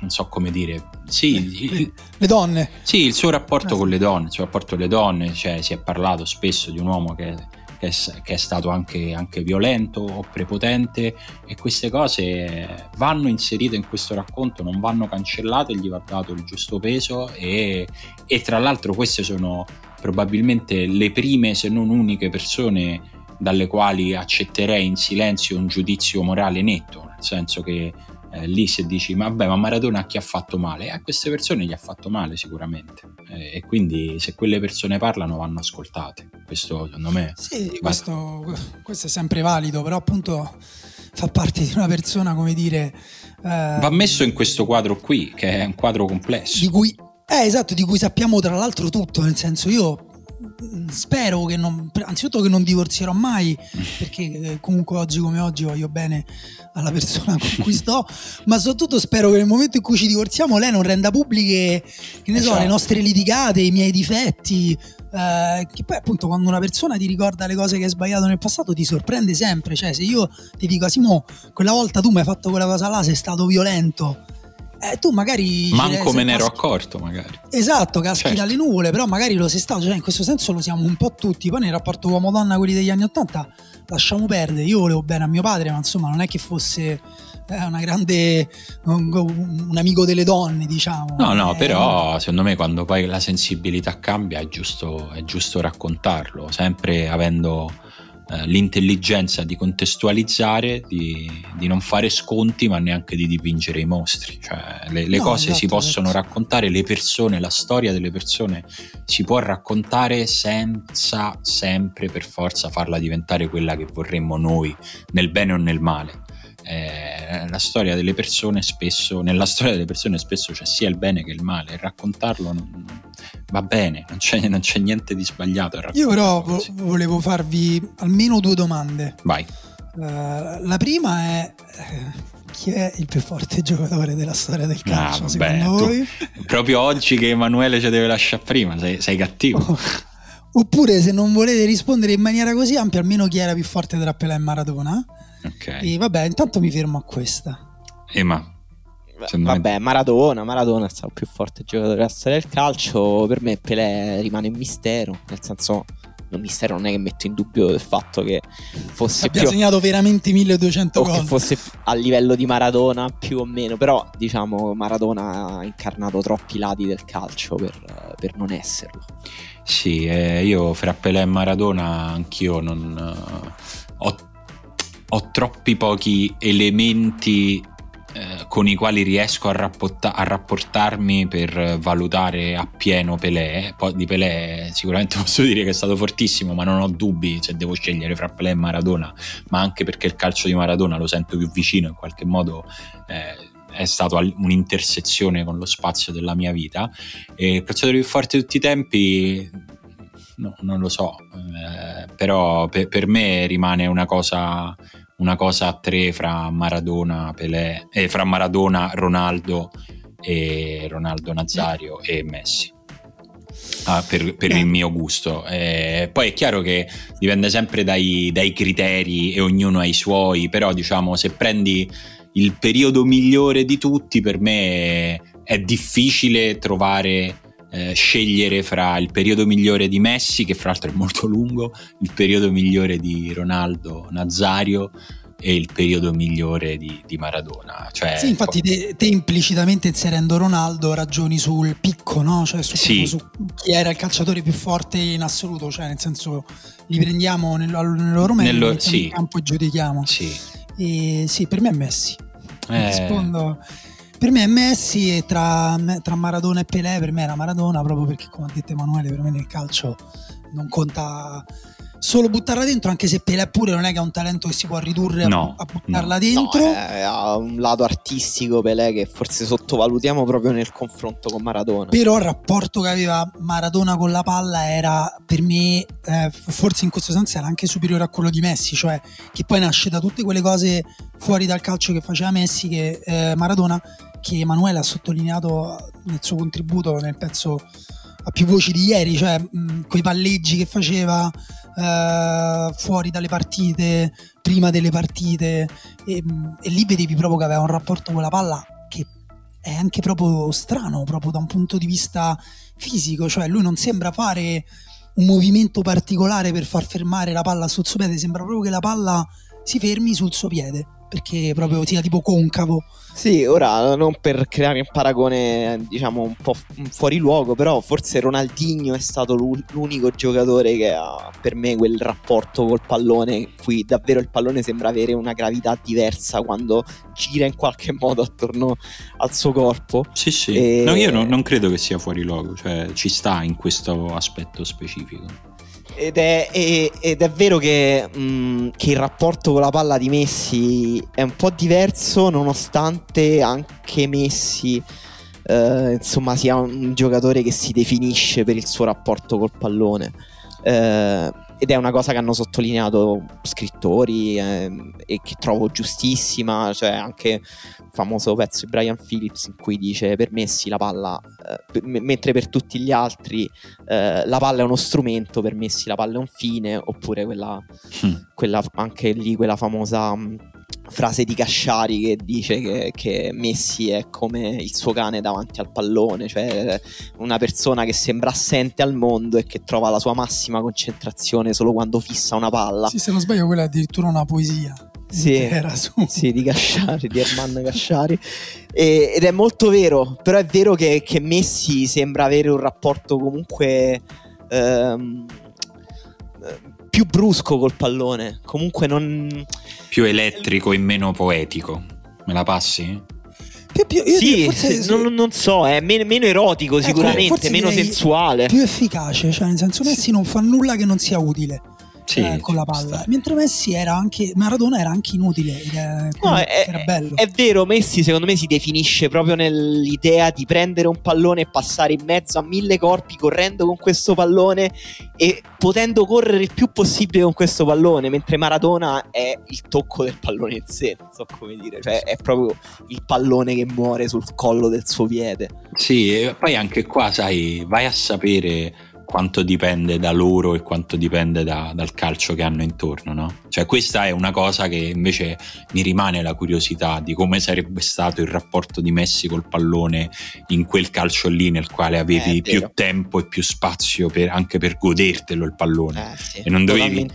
non so come dire, sì, il, le donne. Sì, il suo rapporto eh. con le donne, il suo rapporto con le donne, cioè si è parlato spesso di un uomo che, che, è, che è, stato anche, anche, violento o prepotente e queste cose vanno inserite in questo racconto, non vanno cancellate, gli va dato il giusto peso e, e tra l'altro queste sono probabilmente le prime se non uniche persone dalle quali accetterei in silenzio un giudizio morale netto, nel senso che eh, lì se dici ma vabbè ma Maradona a chi ha fatto male? A queste persone gli ha fatto male sicuramente eh, e quindi se quelle persone parlano vanno ascoltate, questo secondo me... Sì, questo, questo, è sempre valido, però appunto fa parte di una persona come dire... Eh, va messo in questo quadro qui, che è un quadro complesso. Di cui, eh, esatto, di cui sappiamo tra l'altro tutto, nel senso io spero che non, anzitutto che non divorzierò mai, perché eh, comunque oggi come oggi voglio bene alla persona con cui sto, (laughs) ma soprattutto spero che nel momento in cui ci divorziamo lei non renda pubbliche, che ne esatto. so, le esatto. nostre litigate, i miei difetti, eh, che poi appunto quando una persona ti ricorda le cose che hai sbagliato nel passato ti sorprende sempre, cioè se io ti dico Simo, quella volta tu mi hai fatto quella cosa là, sei stato violento eh, tu magari. Manco me ne ero accorto, magari. Esatto, caschi certo. dalle nuvole, però magari lo sei stato. Cioè, in questo senso lo siamo un po' tutti. Poi nel rapporto uomo-donna, quelli degli anni Ottanta, lasciamo perdere. Io volevo bene a mio padre, ma insomma, non è che fosse eh, una grande. Un, un, amico delle donne, diciamo. No, no, eh, però secondo me quando poi la sensibilità cambia è giusto, è giusto raccontarlo, sempre avendo eh, l'intelligenza di contestualizzare, di, di, non fare sconti, ma neanche di dipingere i mostri. Cioè, le, le no, cose esatto, si possono esatto. raccontare, le persone, la storia delle persone si può raccontare senza sempre per forza farla diventare quella che vorremmo noi, nel bene o nel male eh, la storia delle persone spesso, nella storia delle persone spesso c'è sia il bene che il male, e raccontarlo non, va bene, non c'è, non c'è, niente di sbagliato. Io però vo- volevo farvi almeno due domande. Vai. Uh, la prima è uh, chi è il più forte giocatore della storia del calcio ah, vabbè, secondo voi? proprio oggi che Emanuele ci deve lasciare prima, sei, sei cattivo. Oh. Oppure se non volete rispondere in maniera così ampia, almeno chi era più forte tra Pelé e Maradona? Ok. E vabbè, intanto mi fermo a questa. E ma Secondo me- Vabbè, Maradona, Maradona è stato il più forte giocatore della storia del calcio. Per me Pelé rimane un mistero, nel senso, un mistero non è che metto in dubbio il fatto che fosse Abbia più segnato veramente 1200 o che gol. fosse a livello di Maradona più o meno, però diciamo Maradona ha incarnato troppi lati del calcio per, per non esserlo. Sì, eh, io fra Pelé e Maradona anch'io non eh, ho, ho troppi pochi elementi eh, con i quali riesco a, rapporta- a rapportarmi per valutare appieno Pelé. Di Pelé sicuramente (laughs) posso dire che è stato fortissimo, ma non ho dubbi se devo scegliere fra Pelé e Maradona, ma anche perché il calcio di Maradona lo sento più vicino in qualche modo. eh, è stato un'intersezione con lo spazio della mia vita e il calciatore più forte di tutti i tempi no, non lo so eh, però pe- per me rimane una cosa una cosa a tre fra Maradona Pelé eh, fra Maradona Ronaldo e Ronaldo Nazario e Messi. Ah, per, per il mio gusto. Eh, poi è chiaro che dipende sempre dai, dai criteri e ognuno ha i suoi però diciamo se prendi il periodo migliore di tutti per me è difficile trovare eh, scegliere fra il periodo migliore di Messi che fra l'altro è molto lungo il periodo migliore di Ronaldo Nazario e il periodo migliore di, di Maradona cioè, Sì, infatti te, te implicitamente inserendo Ronaldo ragioni sul picco, no? Cioè su, Sì. su chi era il calciatore più forte in assoluto, cioè nel senso li prendiamo nel, nel loro li mettiamo sì. in campo e giudichiamo. sì E sì, per me è Messi. Eh, Rispondo. Per me è Messi e tra, tra Maradona e Pelé per me era Maradona proprio perché come ha detto Emanuele per me nel calcio non conta solo buttarla dentro anche se Pelé pure non è che ha un talento che si può ridurre a- No, a, buttarla no. dentro No, eh, ha un lato artistico Pelé che forse sottovalutiamo proprio nel confronto con Maradona. però il rapporto che aveva Maradona con la palla era per me eh, forse in questo senso era anche superiore a quello di Messi cioè che poi nasce da tutte quelle cose fuori dal calcio che faceva Messi che eh, Maradona che Emanuele ha sottolineato nel suo contributo nel pezzo a più voci di ieri cioè mh, quei palleggi che faceva eh, fuori dalle partite prima delle partite e, mh, e lì vedevi proprio che aveva un rapporto con la palla che è anche proprio strano, proprio da un punto di vista fisico, cioè lui non sembra fare un movimento particolare per far fermare la palla sul suo piede, sembra proprio che la palla si fermi sul suo piede, perché proprio sia tipo concavo. Sì, ora non per creare un paragone, diciamo, un po' fuori luogo, però forse Ronaldinho è stato l'u- l'unico giocatore che ha per me quel rapporto col pallone, in cui davvero il pallone sembra avere una gravità diversa quando gira in qualche (laughs) modo attorno al suo corpo. Sì, sì. E- No, io non, non credo che sia fuori luogo, cioè ci sta in questo aspetto specifico. Ed è, e- ed è vero che, mh, che il rapporto con la palla di Messi è un po' diverso, nonostante anche Messi, eh, insomma, sia un giocatore che si definisce per il suo rapporto col pallone. Eh, ed è una cosa che hanno sottolineato scrittori ehm, e che trovo giustissima, cioè anche un famoso pezzo di Brian Phillips in cui dice per Messi la palla, eh, per- mentre per tutti gli altri eh, la palla è uno strumento, per Messi la palla è un fine, oppure quella, Mm. quella anche lì quella famosa mh, frase di Casciari che dice che, che Messi è come il suo cane davanti al pallone, cioè una persona che sembra assente al mondo e che trova la sua massima concentrazione solo quando fissa una palla. Sì, se non sbaglio quella è addirittura una poesia. Sì. Era su. Sì, di Casciari, di Erman Casciari. E- ed è molto vero, però è vero che, che Messi sembra avere un rapporto comunque ehm, eh, più brusco col pallone. Comunque non... Più elettrico e meno poetico. Me la passi? Più- più- io sì, direi forse (laughs) sì, non, non so, è men- meno erotico Ecco, sicuramente, meno sensuale. più efficace, cioè nel senso Messi non fa nulla che non sia utile Sì, eh, con la palla, mentre Messi era anche Maradona era anche inutile, ed è quello No, che era bello. È vero, Messi secondo me si definisce proprio nell'idea di prendere un pallone e passare in mezzo a mille corpi correndo con questo pallone e potendo correre il più possibile con questo pallone, mentre Maradona è il tocco del pallone in sé, non so come dire, cioè è proprio il pallone che muore sul collo del suo piede. Sì, e poi anche qua, sai, vai a sapere quanto dipende da loro e quanto dipende da, dal calcio che hanno intorno, no? Cioè questa è una cosa che invece mi rimane la curiosità di come sarebbe stato il rapporto di Messi col pallone in quel calcio lì nel quale avevi più tempo e più spazio per, anche per godertelo il pallone. Eh, sì, e non dovevi,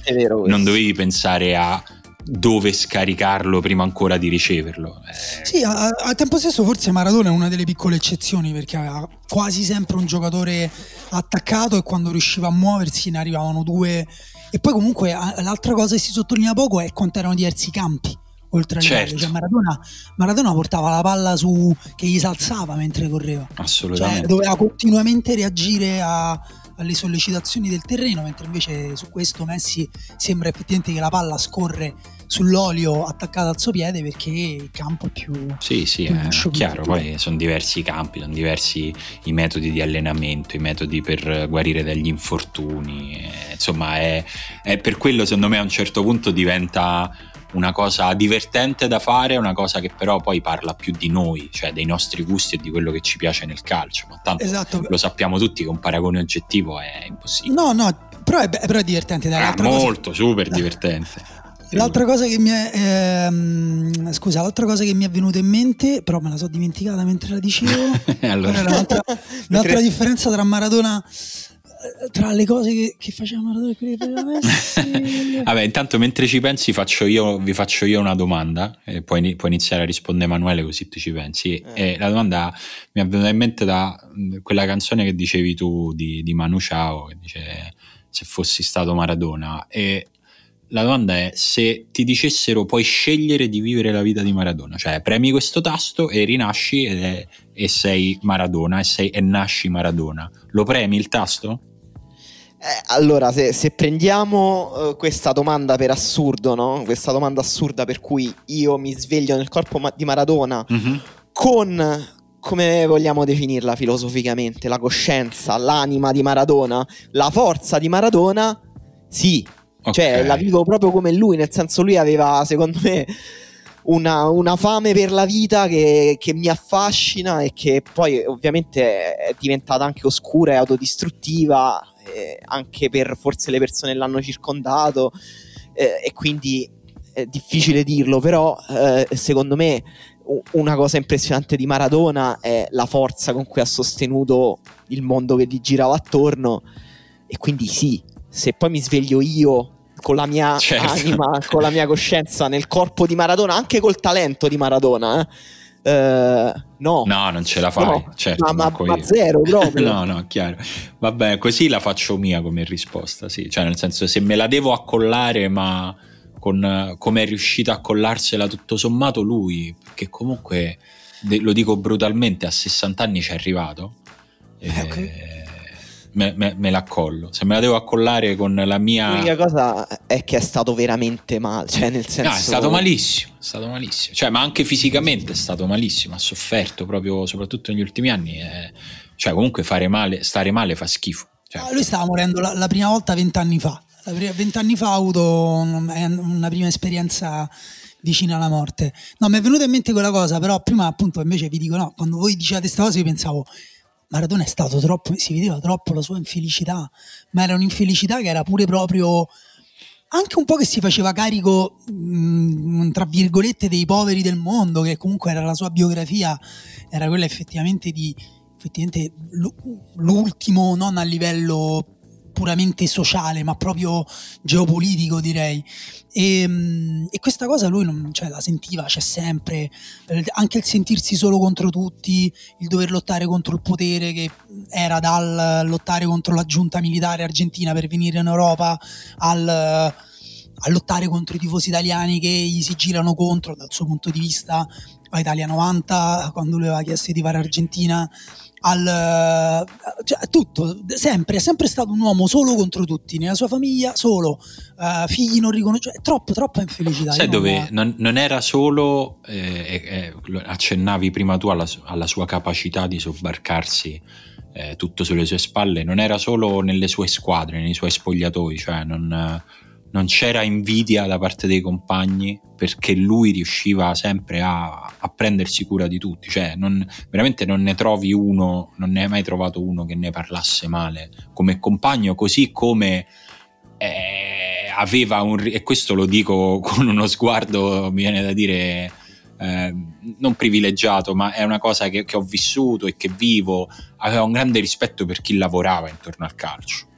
non dovevi pensare a dove scaricarlo prima ancora di riceverlo. Eh. Sì, a, a, tempo stesso forse Maradona è una delle piccole eccezioni perché aveva quasi sempre un giocatore attaccato e quando riusciva a muoversi ne arrivavano due. E poi comunque l'altra cosa che si sottolinea poco è quanto erano diversi i campi oltre a certo. cioè Maradona, Maradona, portava la palla su che gli salzava mentre correva assolutamente cioè, doveva continuamente reagire a, alle sollecitazioni del terreno, mentre invece su questo Messi sembra effettivamente che la palla scorre sull'olio attaccata al suo piede perché il campo è più... Sì, sì, è chiaro, poi sono diversi i campi, sono diversi i metodi di allenamento, i metodi per guarire dagli infortuni, insomma è, è per quello secondo me a un certo punto diventa una cosa divertente da fare, una cosa che però poi parla più di noi, cioè dei nostri gusti e di quello che ci piace nel calcio. Ma tanto esatto. lo sappiamo tutti che un paragone oggettivo è impossibile. No, no, però è, però è divertente. Dai, ah, molto, cosa... super divertente. L'altra cosa che mi è ehm, scusa, l'altra cosa che mi è venuta in mente, però me la so dimenticata mentre la dicevo. (laughs) allora. L'altra, l'altra (laughs) differenza tra Maradona tra le cose che, che faceva Maradona e quelle che faceva Messi (laughs) vabbè intanto mentre ci pensi faccio io, vi faccio io una domanda e poi puoi iniziare a rispondere Emanuele così tu ci pensi eh. e la domanda mi è venuta in mente da quella canzone che dicevi tu di, di Manu Chao che dice se fossi stato Maradona e la domanda è se ti dicessero puoi scegliere di vivere la vita di Maradona, cioè premi questo tasto e rinasci e, e sei Maradona e, sei, e nasci Maradona, lo premi il tasto? Eh, allora, se, se prendiamo uh, questa domanda per assurdo, no? questa domanda assurda per cui io mi sveglio nel corpo ma- di Maradona mm-hmm. con, come vogliamo definirla filosoficamente, la coscienza, l'anima di Maradona, la forza di Maradona, sì, okay. cioè la vivo proprio come lui, nel senso lui aveva, secondo me, una, una fame per la vita che, che, mi affascina e che poi ovviamente è diventata anche oscura e autodistruttiva eh, anche per forse le persone che l'hanno circondato eh, e quindi è difficile dirlo, però eh, secondo me una cosa impressionante di Maradona è la forza con cui ha sostenuto il mondo che gli girava attorno e quindi sì, se poi mi sveglio io con la mia certo. anima, con la mia coscienza nel corpo di Maradona, anche col talento di Maradona, eh, Uh, no. no, non ce la fai, no, certo, ma, ma, ma, zero (laughs) proprio. no, no, chiaro. Vabbè, così la faccio mia come risposta, sì. Cioè, nel senso, se me la devo accollare, ma con come è riuscito a collarsela tutto sommato lui, che comunque, lo dico brutalmente, a 60 anni ci è arrivato. Eh, okay me, me, me l'accollo. Se me la devo accollare con la mia. L'unica cosa è che è stato veramente male. Cioè, nel senso. No, è stato malissimo. È stato malissimo. Cioè, ma anche fisicamente è stato malissimo. Ha sofferto proprio, soprattutto negli ultimi anni. È... Cioè, comunque fare male, stare male fa schifo. Cioè... Ah, lui stava morendo la, la prima volta vent'anni fa. Vent'anni fa ha avuto una prima esperienza vicina alla morte. No, mi è venuta in mente quella cosa, però prima appunto invece vi dico no, quando voi dicevate questa cosa io pensavo Maradona è stato troppo, si vedeva troppo la sua infelicità, ma era un'infelicità che era pure proprio anche un po' che si faceva carico, mh, tra virgolette, dei poveri del mondo, che comunque era la sua biografia, era quella effettivamente di effettivamente l'ultimo, non a livello puramente sociale, ma proprio geopolitico, direi. E, ehm, e questa cosa lui non, cioè, la sentiva, c'è sempre, anche il sentirsi solo contro tutti, il dover lottare contro il potere che era dal lottare contro la giunta militare argentina per venire in Europa al a lottare contro i tifosi italiani che gli si girano contro dal suo punto di vista a Italia 90 quando lui aveva chiesto di fare Argentina al cioè, tutto, sempre, è sempre stato un uomo solo contro tutti, nella sua famiglia solo, uh, figli non riconosciuti, cioè, troppo, troppa infelicità. Sai dove non, non, era solo, eh, eh, accennavi prima tu alla, alla, sua capacità di sobbarcarsi eh, tutto sulle sue spalle, non era solo nelle sue squadre, nei suoi spogliatoi, cioè non non c'era invidia da parte dei compagni perché lui riusciva sempre a, a prendersi cura di tutti, cioè non, veramente non ne trovi uno, non ne hai mai trovato uno che ne parlasse male come compagno, così come eh, aveva un, e questo lo dico (laughs) con uno sguardo, mi viene da dire, eh, non privilegiato, ma è una cosa che, che ho vissuto e che vivo, aveva un grande rispetto per chi lavorava intorno al calcio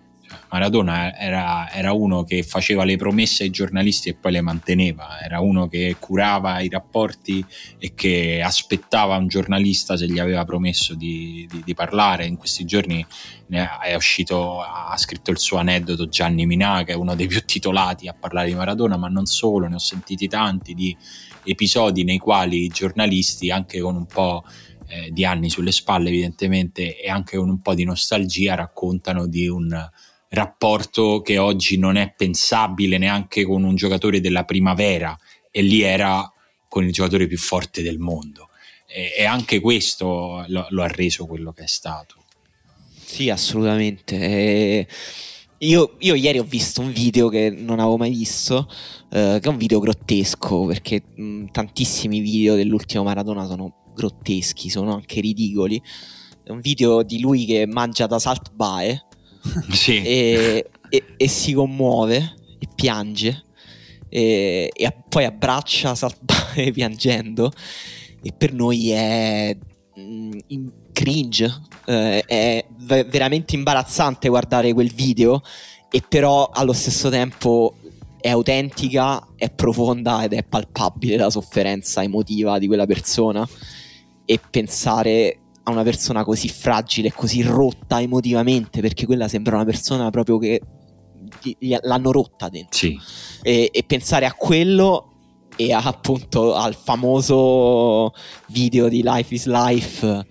Maradona era, era, uno che faceva le promesse ai giornalisti e poi le manteneva, era uno che curava i rapporti e che aspettava un giornalista se gli aveva promesso di, di, di parlare. In questi giorni è uscito, ha scritto il suo aneddoto Gianni Minà, che è uno dei più titolati a parlare di Maradona, ma non solo, ne ho sentiti tanti di episodi nei quali i giornalisti, anche con un po' eh, di anni sulle spalle evidentemente e anche con un po' di nostalgia, raccontano di un rapporto che oggi non è pensabile neanche con un giocatore della primavera e lì era con il giocatore più forte del mondo. E, e anche questo lo, lo, ha reso quello che è stato. Sì, assolutamente. E io, io, ieri ho visto un video che non avevo mai visto, eh, che è un video grottesco, perché mh, tantissimi video dell'ultimo Maradona sono grotteschi, sono anche ridicoli. È un video di lui che mangia da Salt Bae, (laughs) sì. e, e, e, si commuove e piange e, e poi abbraccia Salvare (laughs) piangendo e per noi è mm, cringe eh, è veramente imbarazzante guardare quel video e però allo stesso tempo è autentica, è profonda ed è palpabile la sofferenza emotiva di quella persona e pensare a una persona così fragile e così rotta emotivamente, perché quella sembra una persona proprio che l'hanno rotta dentro. Sì. E, e, pensare a quello e a, appunto al famoso video di Life is Life.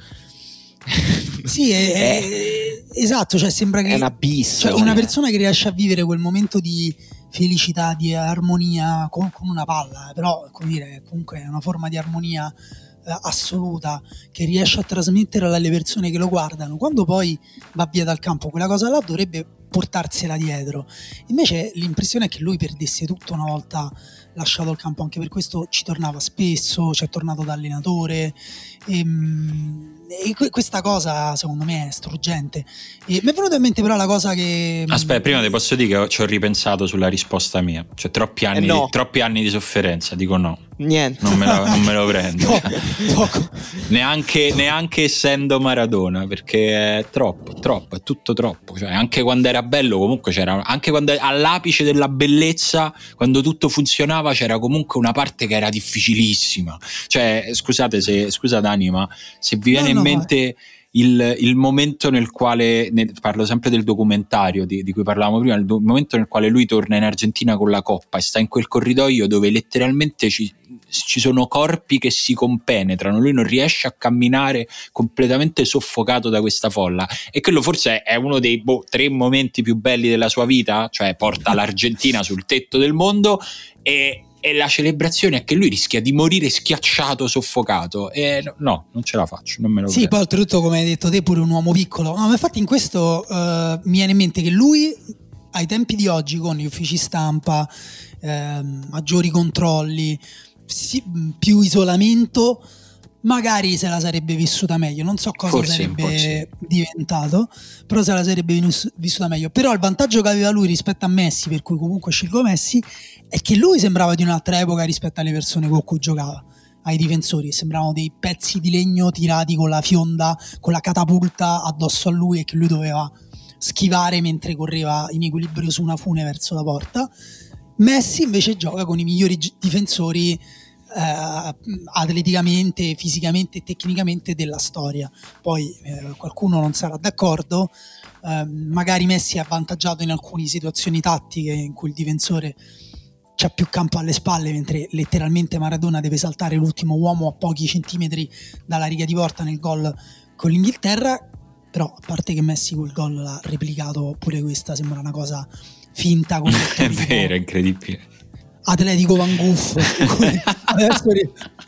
sì, è, (laughs) è, esatto, cioè sembra che è un abisso. Cioè una persona che riesce a vivere quel momento di felicità, di armonia con, con una palla, però come dire, comunque è una forma di armonia eh, assoluta che riesce a trasmettere alle persone che lo guardano, quando poi va via dal campo, quella cosa là dovrebbe portarsela dietro. Invece l'impressione è che lui perdesse tutto una volta lasciato il campo, anche per questo ci tornava spesso, ci è tornato da allenatore. E, ehm, e questa cosa secondo me è struggente. E mi è venuta in mente però la cosa che... Aspetta, prima ti posso dire che ci ho ripensato sulla risposta mia. Cioè troppi anni, eh no. di, troppi anni di sofferenza, dico no. Niente. Non me, la, non me lo prendo. (laughs) no, neanche, neanche, essendo Maradona, perché è troppo, troppo, è tutto troppo. Cioè, anche quando era bello, comunque c'era, anche quando all'apice della bellezza, quando tutto funzionava, c'era comunque una parte che era difficilissima. Cioè, scusate se, scusa Dani, ma se vi viene no, in mente il, il, momento nel quale, ne, parlo sempre del documentario di, di cui parlavamo prima, il, do, il, momento nel quale lui torna in Argentina con la coppa e sta in quel corridoio dove letteralmente ci, ci sono corpi che si compenetrano, lui non riesce a camminare completamente soffocato da questa folla. E quello forse è uno dei boh, tre momenti più belli della sua vita, cioè porta l'Argentina sul tetto del mondo e e la celebrazione è che lui rischia di morire schiacciato, soffocato. E no, non ce la faccio, non me lo Sì, credo. poi oltretutto, come hai detto te, pure un uomo piccolo. No, ma infatti in questo uh, mi viene in mente che lui, ai tempi di oggi, con gli uffici stampa, eh, maggiori controlli, più isolamento, magari se la sarebbe vissuta meglio. Non so cosa Forse sarebbe sì. diventato, però se la sarebbe vissuta meglio. Però il vantaggio che aveva lui rispetto a Messi, per cui comunque scelgo Messi, è che lui sembrava di un'altra epoca rispetto alle persone con cui giocava. Ai difensori sembravano dei pezzi di legno tirati con la fionda, con la catapulta addosso a lui e che lui doveva schivare mentre correva in equilibrio su una fune verso la porta. Messi invece gioca con i migliori difensori eh, atleticamente, fisicamente e tecnicamente della storia. Poi eh, qualcuno non sarà d'accordo, eh, magari Messi è avvantaggiato in alcune situazioni tattiche in cui il difensore c'ha più campo alle spalle, mentre letteralmente Maradona deve saltare l'ultimo uomo a pochi centimetri dalla riga di porta nel gol con l'Inghilterra. Però, a parte che Messi quel gol l'ha replicato, pure questa sembra una cosa finta. (laughs) è vero, è incredibile Atletico Van Guff. (laughs) Adesso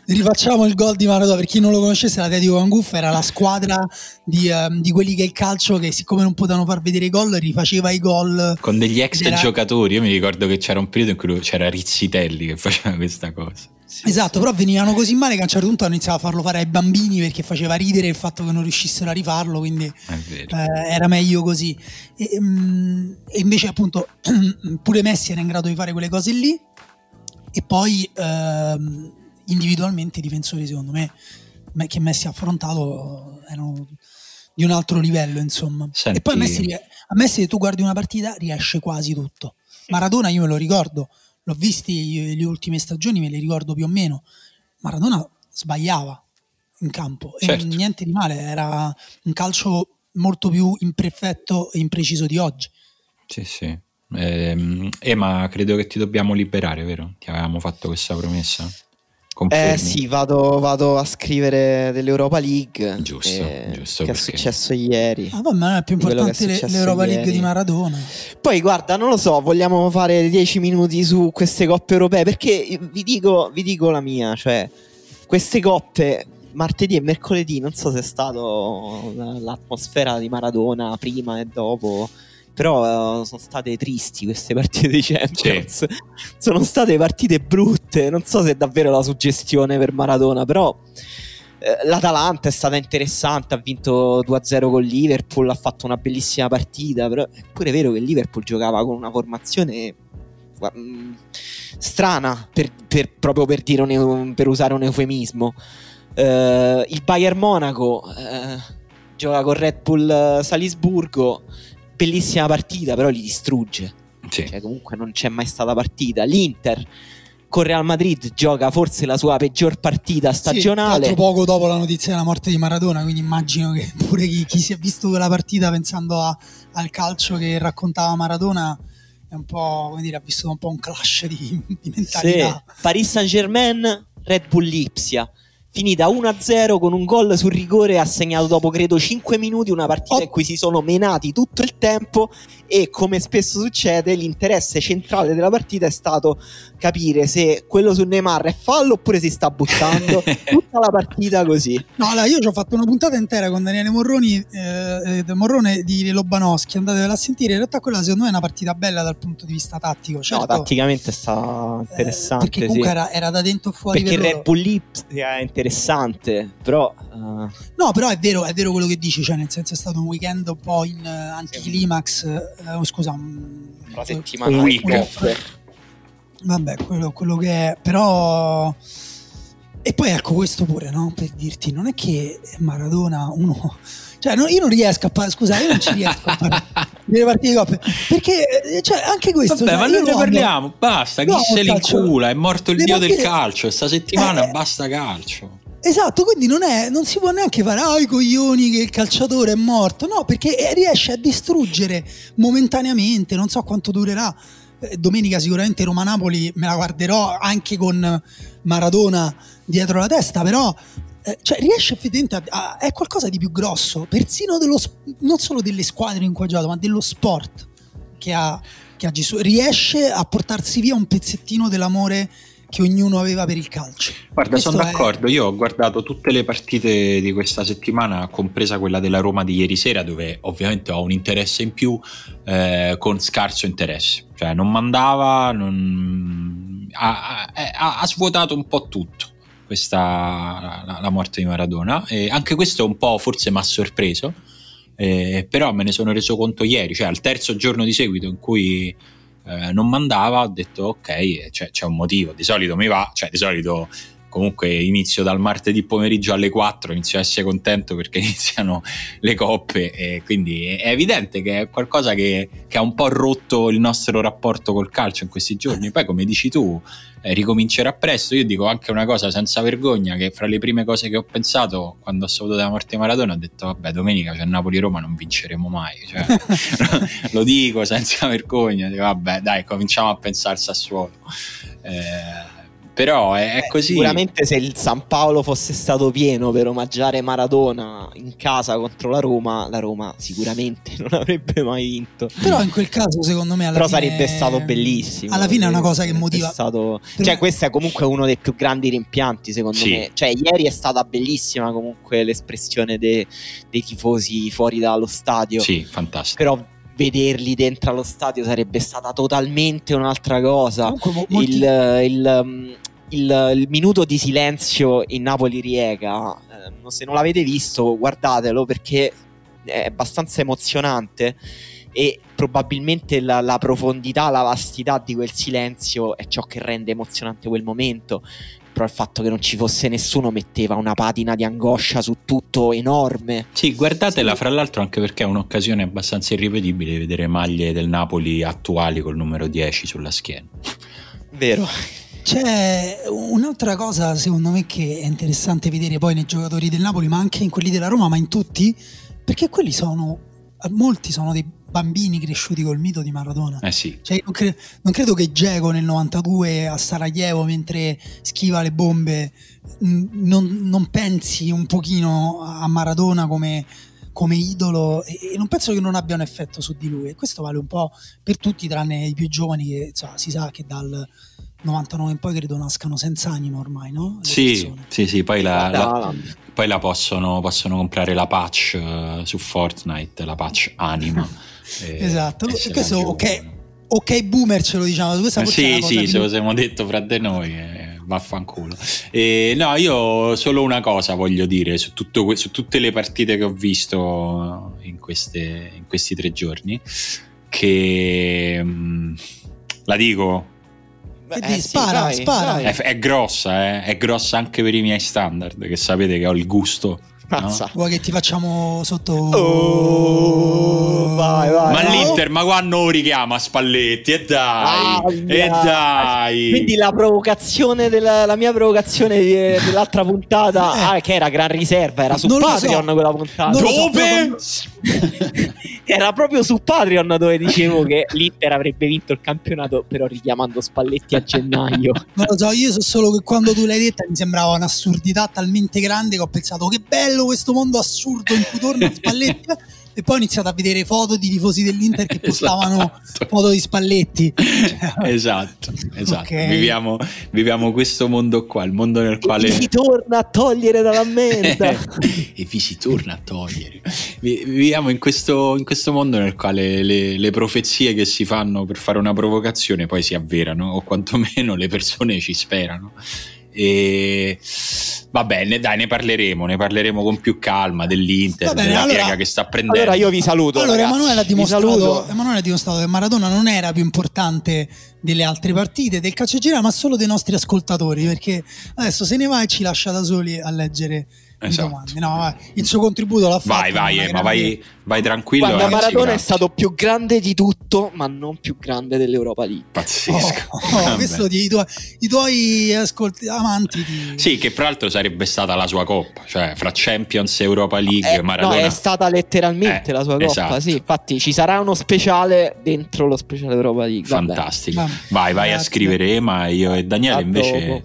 rifacciamo il gol di Maradona. Per chi non lo conoscesse, l'Atletico Van Guff era la squadra di, um, di, quelli che il calcio, che siccome non potevano far vedere i gol, rifaceva i gol. Con degli ex era... giocatori. Io mi ricordo che c'era un periodo in cui c'era Rizzitelli che faceva questa cosa. Sì, esatto, sì. però venivano così male che a un certo punto hanno iniziato a farlo fare ai bambini perché faceva ridere il fatto che non riuscissero a rifarlo, quindi eh, era meglio così. E, um, e invece appunto (clears throat) pure Messi era in grado di fare quelle cose lì e poi ehm, individualmente i difensori secondo me che Messi ha affrontato erano di un altro livello insomma. Senti... e poi a Messi, a Messi se tu guardi una partita riesce quasi tutto. Maradona io me lo ricordo. L'ho visti le ultime stagioni me le ricordo più o meno. Maradona sbagliava in campo. Certo. e niente di male era un calcio molto più imperfetto e impreciso di oggi. Sì sì eh, eh, ma credo che ti dobbiamo liberare, vero? Ti avevamo fatto questa promessa? Confermi? Eh sì, vado, vado, a scrivere dell'Europa League. Giusto, eh, giusto. Che perché... è successo ieri. Ah, ma è più importante è l'Europa ieri. League di Maradona. Poi guarda, non lo so, vogliamo fare 10 minuti su queste coppe europee? Perché vi dico, vi dico la mia, cioè queste coppe martedì e mercoledì non so se è stato l'atmosfera di Maradona prima e dopo però uh, sono state tristi queste partite di Champions. Sì. (laughs) sono state partite brutte. Non so se è davvero la suggestione per Maradona, però eh, l'Atalanta è stata interessante. Ha vinto 2-0 con Liverpool. Ha fatto una bellissima partita. Però è pure vero che Liverpool giocava con una formazione mm, strana, per, per, proprio per, un, per, usare un eufemismo. Uh, il Bayern Monaco uh, gioca con Red Bull Salisburgo bellissima partita, però li distrugge. Sì. Cioè, comunque non c'è mai stata partita. L'Inter con Real Madrid gioca forse la sua peggior partita stagionale. Sì, poco dopo la notizia della morte di Maradona, quindi immagino che (laughs) pure chi, chi si è visto quella partita pensando a, al calcio che raccontava Maradona è un po', come dire, ha visto un po' un clash di, di mentalità. Sì. Paris Saint-Germain, Red Bull Lipsia finita 1-0 con un gol sul rigore assegnato dopo credo 5 minuti, una partita oh. in cui si sono menati tutto il tempo e come spesso succede l'interesse centrale della partita è stato capire se quello su Neymar è fallo oppure si sta buttando (laughs) tutta la partita così. No, allora io ci ho fatto una puntata intera con Daniele Morroni, eh, eh Morrone di Lobanowski, andatevela a sentire, in realtà quella secondo me è una partita bella dal punto di vista tattico. Certo, no, tatticamente sta interessante. Eh, perché comunque sì. era, era, da dentro fuori. Perché il Red Bull Lips è interessante, però... Uh... No, però è vero, è vero quello che dici, cioè nel senso è stato un weekend un po' in uh, anticlimax, uh, scusa, un, una settimana. Un weekend. Vabbè, quello, quello che è, però... E poi ecco questo pure, no? Per dirti, non è che Maradona uno... (laughs) Cioè, no, io non riesco a parlare, scusa, io non ci riesco a parlare (laughs) delle partite di coppe. Perché, cioè, anche questo... Vabbè, cioè, ma non ne parliamo, basta, chi no, se li incula, è morto il dio del calcio, sta settimana eh, basta calcio. Esatto, quindi non, è, non, si può neanche fare ah, i coglioni che il calciatore è morto, no, perché riesce a distruggere momentaneamente, non so quanto durerà. Eh, domenica sicuramente Roma-Napoli me la guarderò anche con Maradona dietro la testa, però eh, cioè, riesce effettivamente a, a, è qualcosa di più grosso, persino dello, non solo delle squadre in cui ha giocato, ma dello sport che ha, che ha riesce a portarsi via un pezzettino dell'amore che ognuno aveva per il calcio. Guarda, Questo sono d'accordo. È... Io ho guardato tutte le partite di questa settimana, compresa quella della Roma di ieri sera, dove ovviamente ho un interesse in più eh, con scarso interesse. Cioè, non mandava, non... Ha, ha, ha, svuotato un po' tutto. Questa la, la morte di Maradona e anche questo un po' forse mi ha sorpreso eh, però me ne sono reso conto ieri cioè al terzo giorno di seguito in cui eh, non mandava, ho detto ok, c'è, c'è, un motivo, di solito mi va, cioè di solito comunque inizio dal martedì pomeriggio alle 4, inizio a essere contento perché (laughs) iniziano le coppe e quindi è evidente che è qualcosa che, che ha un po' rotto il nostro rapporto col calcio in questi giorni. Poi come dici tu, eh, ricomincerà presto. Io dico anche una cosa senza vergogna, che fra le prime cose che ho pensato quando ho saputo della morte di Maradona ho detto vabbè domenica c'è Napoli-Roma, non vinceremo mai. Cioè, (laughs) (laughs) lo dico senza vergogna, dico, vabbè dai cominciamo a pensare al Sassuolo. Eh, Però è, è così. Sicuramente se il San Paolo fosse stato pieno per omaggiare Maradona in casa contro la Roma, la Roma sicuramente non avrebbe mai vinto. Però in quel caso, secondo me, alla Però fine, sarebbe stato bellissimo. Alla fine è una cosa che motiva. stato- Per Cioè, me- questo è comunque uno dei più grandi rimpianti, secondo Sì. me. Cioè, ieri è stata bellissima comunque l'espressione de- dei tifosi fuori dallo stadio. Sì, fantastico. Però vederli dentro allo stadio sarebbe stata totalmente un'altra cosa. Comunque, mo- molti- il, il, um, il- il minuto di silenzio in Napoli-Riega, eh, se non l'avete visto, guardatelo perché è abbastanza emozionante e probabilmente la, la profondità, la vastità di quel silenzio è ciò che rende emozionante quel momento. Però il fatto che non ci fosse nessuno metteva una patina di angoscia su tutto enorme. Sì, guardatela fra l'altro anche perché è un'occasione abbastanza irripetibile di vedere maglie del Napoli attuali col numero 10 sulla schiena. Vero? C'è un'altra cosa, secondo me, che è interessante vedere poi nei giocatori del Napoli, ma anche in quelli della Roma, ma in tutti, perché quelli sono. Molti sono dei bambini cresciuti col mito di Maradona. Eh sì, Cioè, non, cre- non credo che Geco nel 92 a Sarajevo mentre schiva le bombe mh, non, non pensi un pochino a Maradona come, come idolo e, e non penso che non abbia un effetto su di lui e questo vale un po' per tutti tranne i più giovani che insomma, si sa che dal 99 in poi credo nascano senza anima ormai no? Le sì, persone. sì, sì, poi la, la- poi la possono, possono comprare la patch eh, su Fortnite, la patch anima. (laughs) e- Esatto. e Questo, ok, ok boomer ce lo diciamo questa Eh sì, sì, più- ce lo siamo detto fra di noi, eh, vaffanculo. E, no, io solo una cosa voglio dire su, tutto que- su tutte le partite che ho visto in, queste- in questi tre giorni, che mm, la dico, Che Eh, di- sì, spara, vai, spara. vai. è, è grossa, eh, è grossa anche per i miei standard, che sapete che ho il gusto. no? Mazza. Vuoi che ti facciamo sotto Oh, vai, vai. Ma no. l'Inter, ma quando lo richiama Spalletti? E dai, Aia. e dai. Quindi la provocazione della la mia provocazione di- dell'altra puntata, Eh. ah, che era gran riserva, era su Non lo so. Patreon quella puntata. Non Dove? (laughs) era proprio su Patreon dove dicevo (laughs) che l'Inter avrebbe vinto il campionato, però richiamando Spalletti a gennaio. (laughs) Non lo so, io so solo che quando tu l'hai detta mi sembrava un'assurdità talmente grande che ho pensato che bello questo mondo assurdo in cui torna Spalletti (laughs) e poi ho iniziato a vedere foto di tifosi dell'Inter che postavano (laughs) Esatto. foto di Spalletti. (laughs) esatto, esatto. Ok. Viviamo, viviamo questo mondo qua, il mondo nel quale Si torna a togliere dalla mente. (laughs) e vi si torna a togliere. Vi- Viviamo in questo, in questo mondo nel quale le, le profezie che si fanno per fare una provocazione poi si avverano, o quantomeno le persone ci sperano. E va bene, dai, ne parleremo, ne parleremo con più calma dell'Inter, bene, della allora- piega che sta prendendo. Allora io vi saluto. Allora, ragazzi. Emanuele ha, dimostrato, saluto. Emanuele ha dimostrato che Maradona non era più importante delle altre partite del calcio girare, ma solo dei nostri ascoltatori. Perché adesso se ne va e ci lascia da soli a leggere le Esatto. No, il suo contributo l'ha fatto. Vai, vai, eh, ma vai, vai tranquillo. Guarda, Maradona è stato più grande di tutto, ma non più grande dell'Europa League. pazzesco. Oh, oh, Vabbè. questo di- i, tuoi, i tuoi ascolti, amanti di... Sì, che fra l'altro sarebbe stata la sua coppa, cioè fra Champions, Europa League, Eh, no, Maradona. è stata letteralmente Eh, la sua coppa. esatto. Sì, infatti ci sarà uno speciale dentro lo speciale Europa League. Fantastico. Vabbè. Vai, vai a Grazie. scrivere Ema, io e Daniele A invece dopo.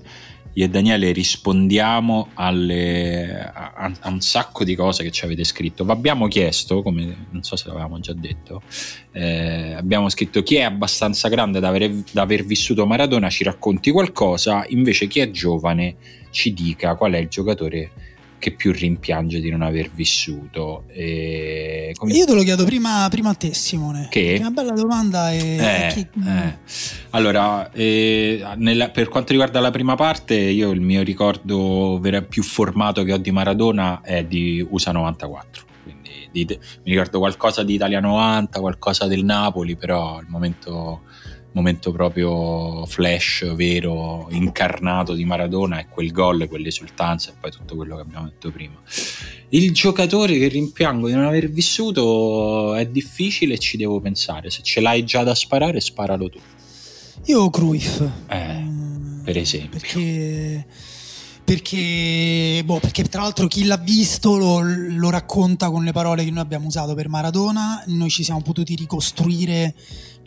Io e Daniele rispondiamo alle, a, a un sacco di cose che ci avete scritto. Vi abbiamo chiesto, come non so se l'avevamo già detto, eh, abbiamo scritto chi è abbastanza grande da aver, da aver vissuto Maradona ci racconti qualcosa, invece chi è giovane ci dica qual è il giocatore che più rimpiange di non aver vissuto. E come- Io te lo chiedo prima, prima a te, Simone. Che? È una bella domanda. E, Eh, chi- eh. Allora, eh, nella- per quanto riguarda la prima parte, io il mio ricordo vera- più formato che ho di Maradona è di USA 94. Quindi di- mi ricordo qualcosa di Italia 90, qualcosa del Napoli, però il momento, momento proprio flash vero, incarnato di Maradona è quel gol, quell'esultanza e poi tutto quello che abbiamo detto prima. Il giocatore che rimpiango di non aver vissuto è difficile e ci devo pensare. Se ce l'hai già da sparare, sparalo tu. Io Cruyff. Eh, Mm, per esempio. Perché, perché, boh, perché tra l'altro chi l'ha visto lo, lo racconta con le parole che noi abbiamo usato per Maradona. Noi ci siamo potuti ricostruire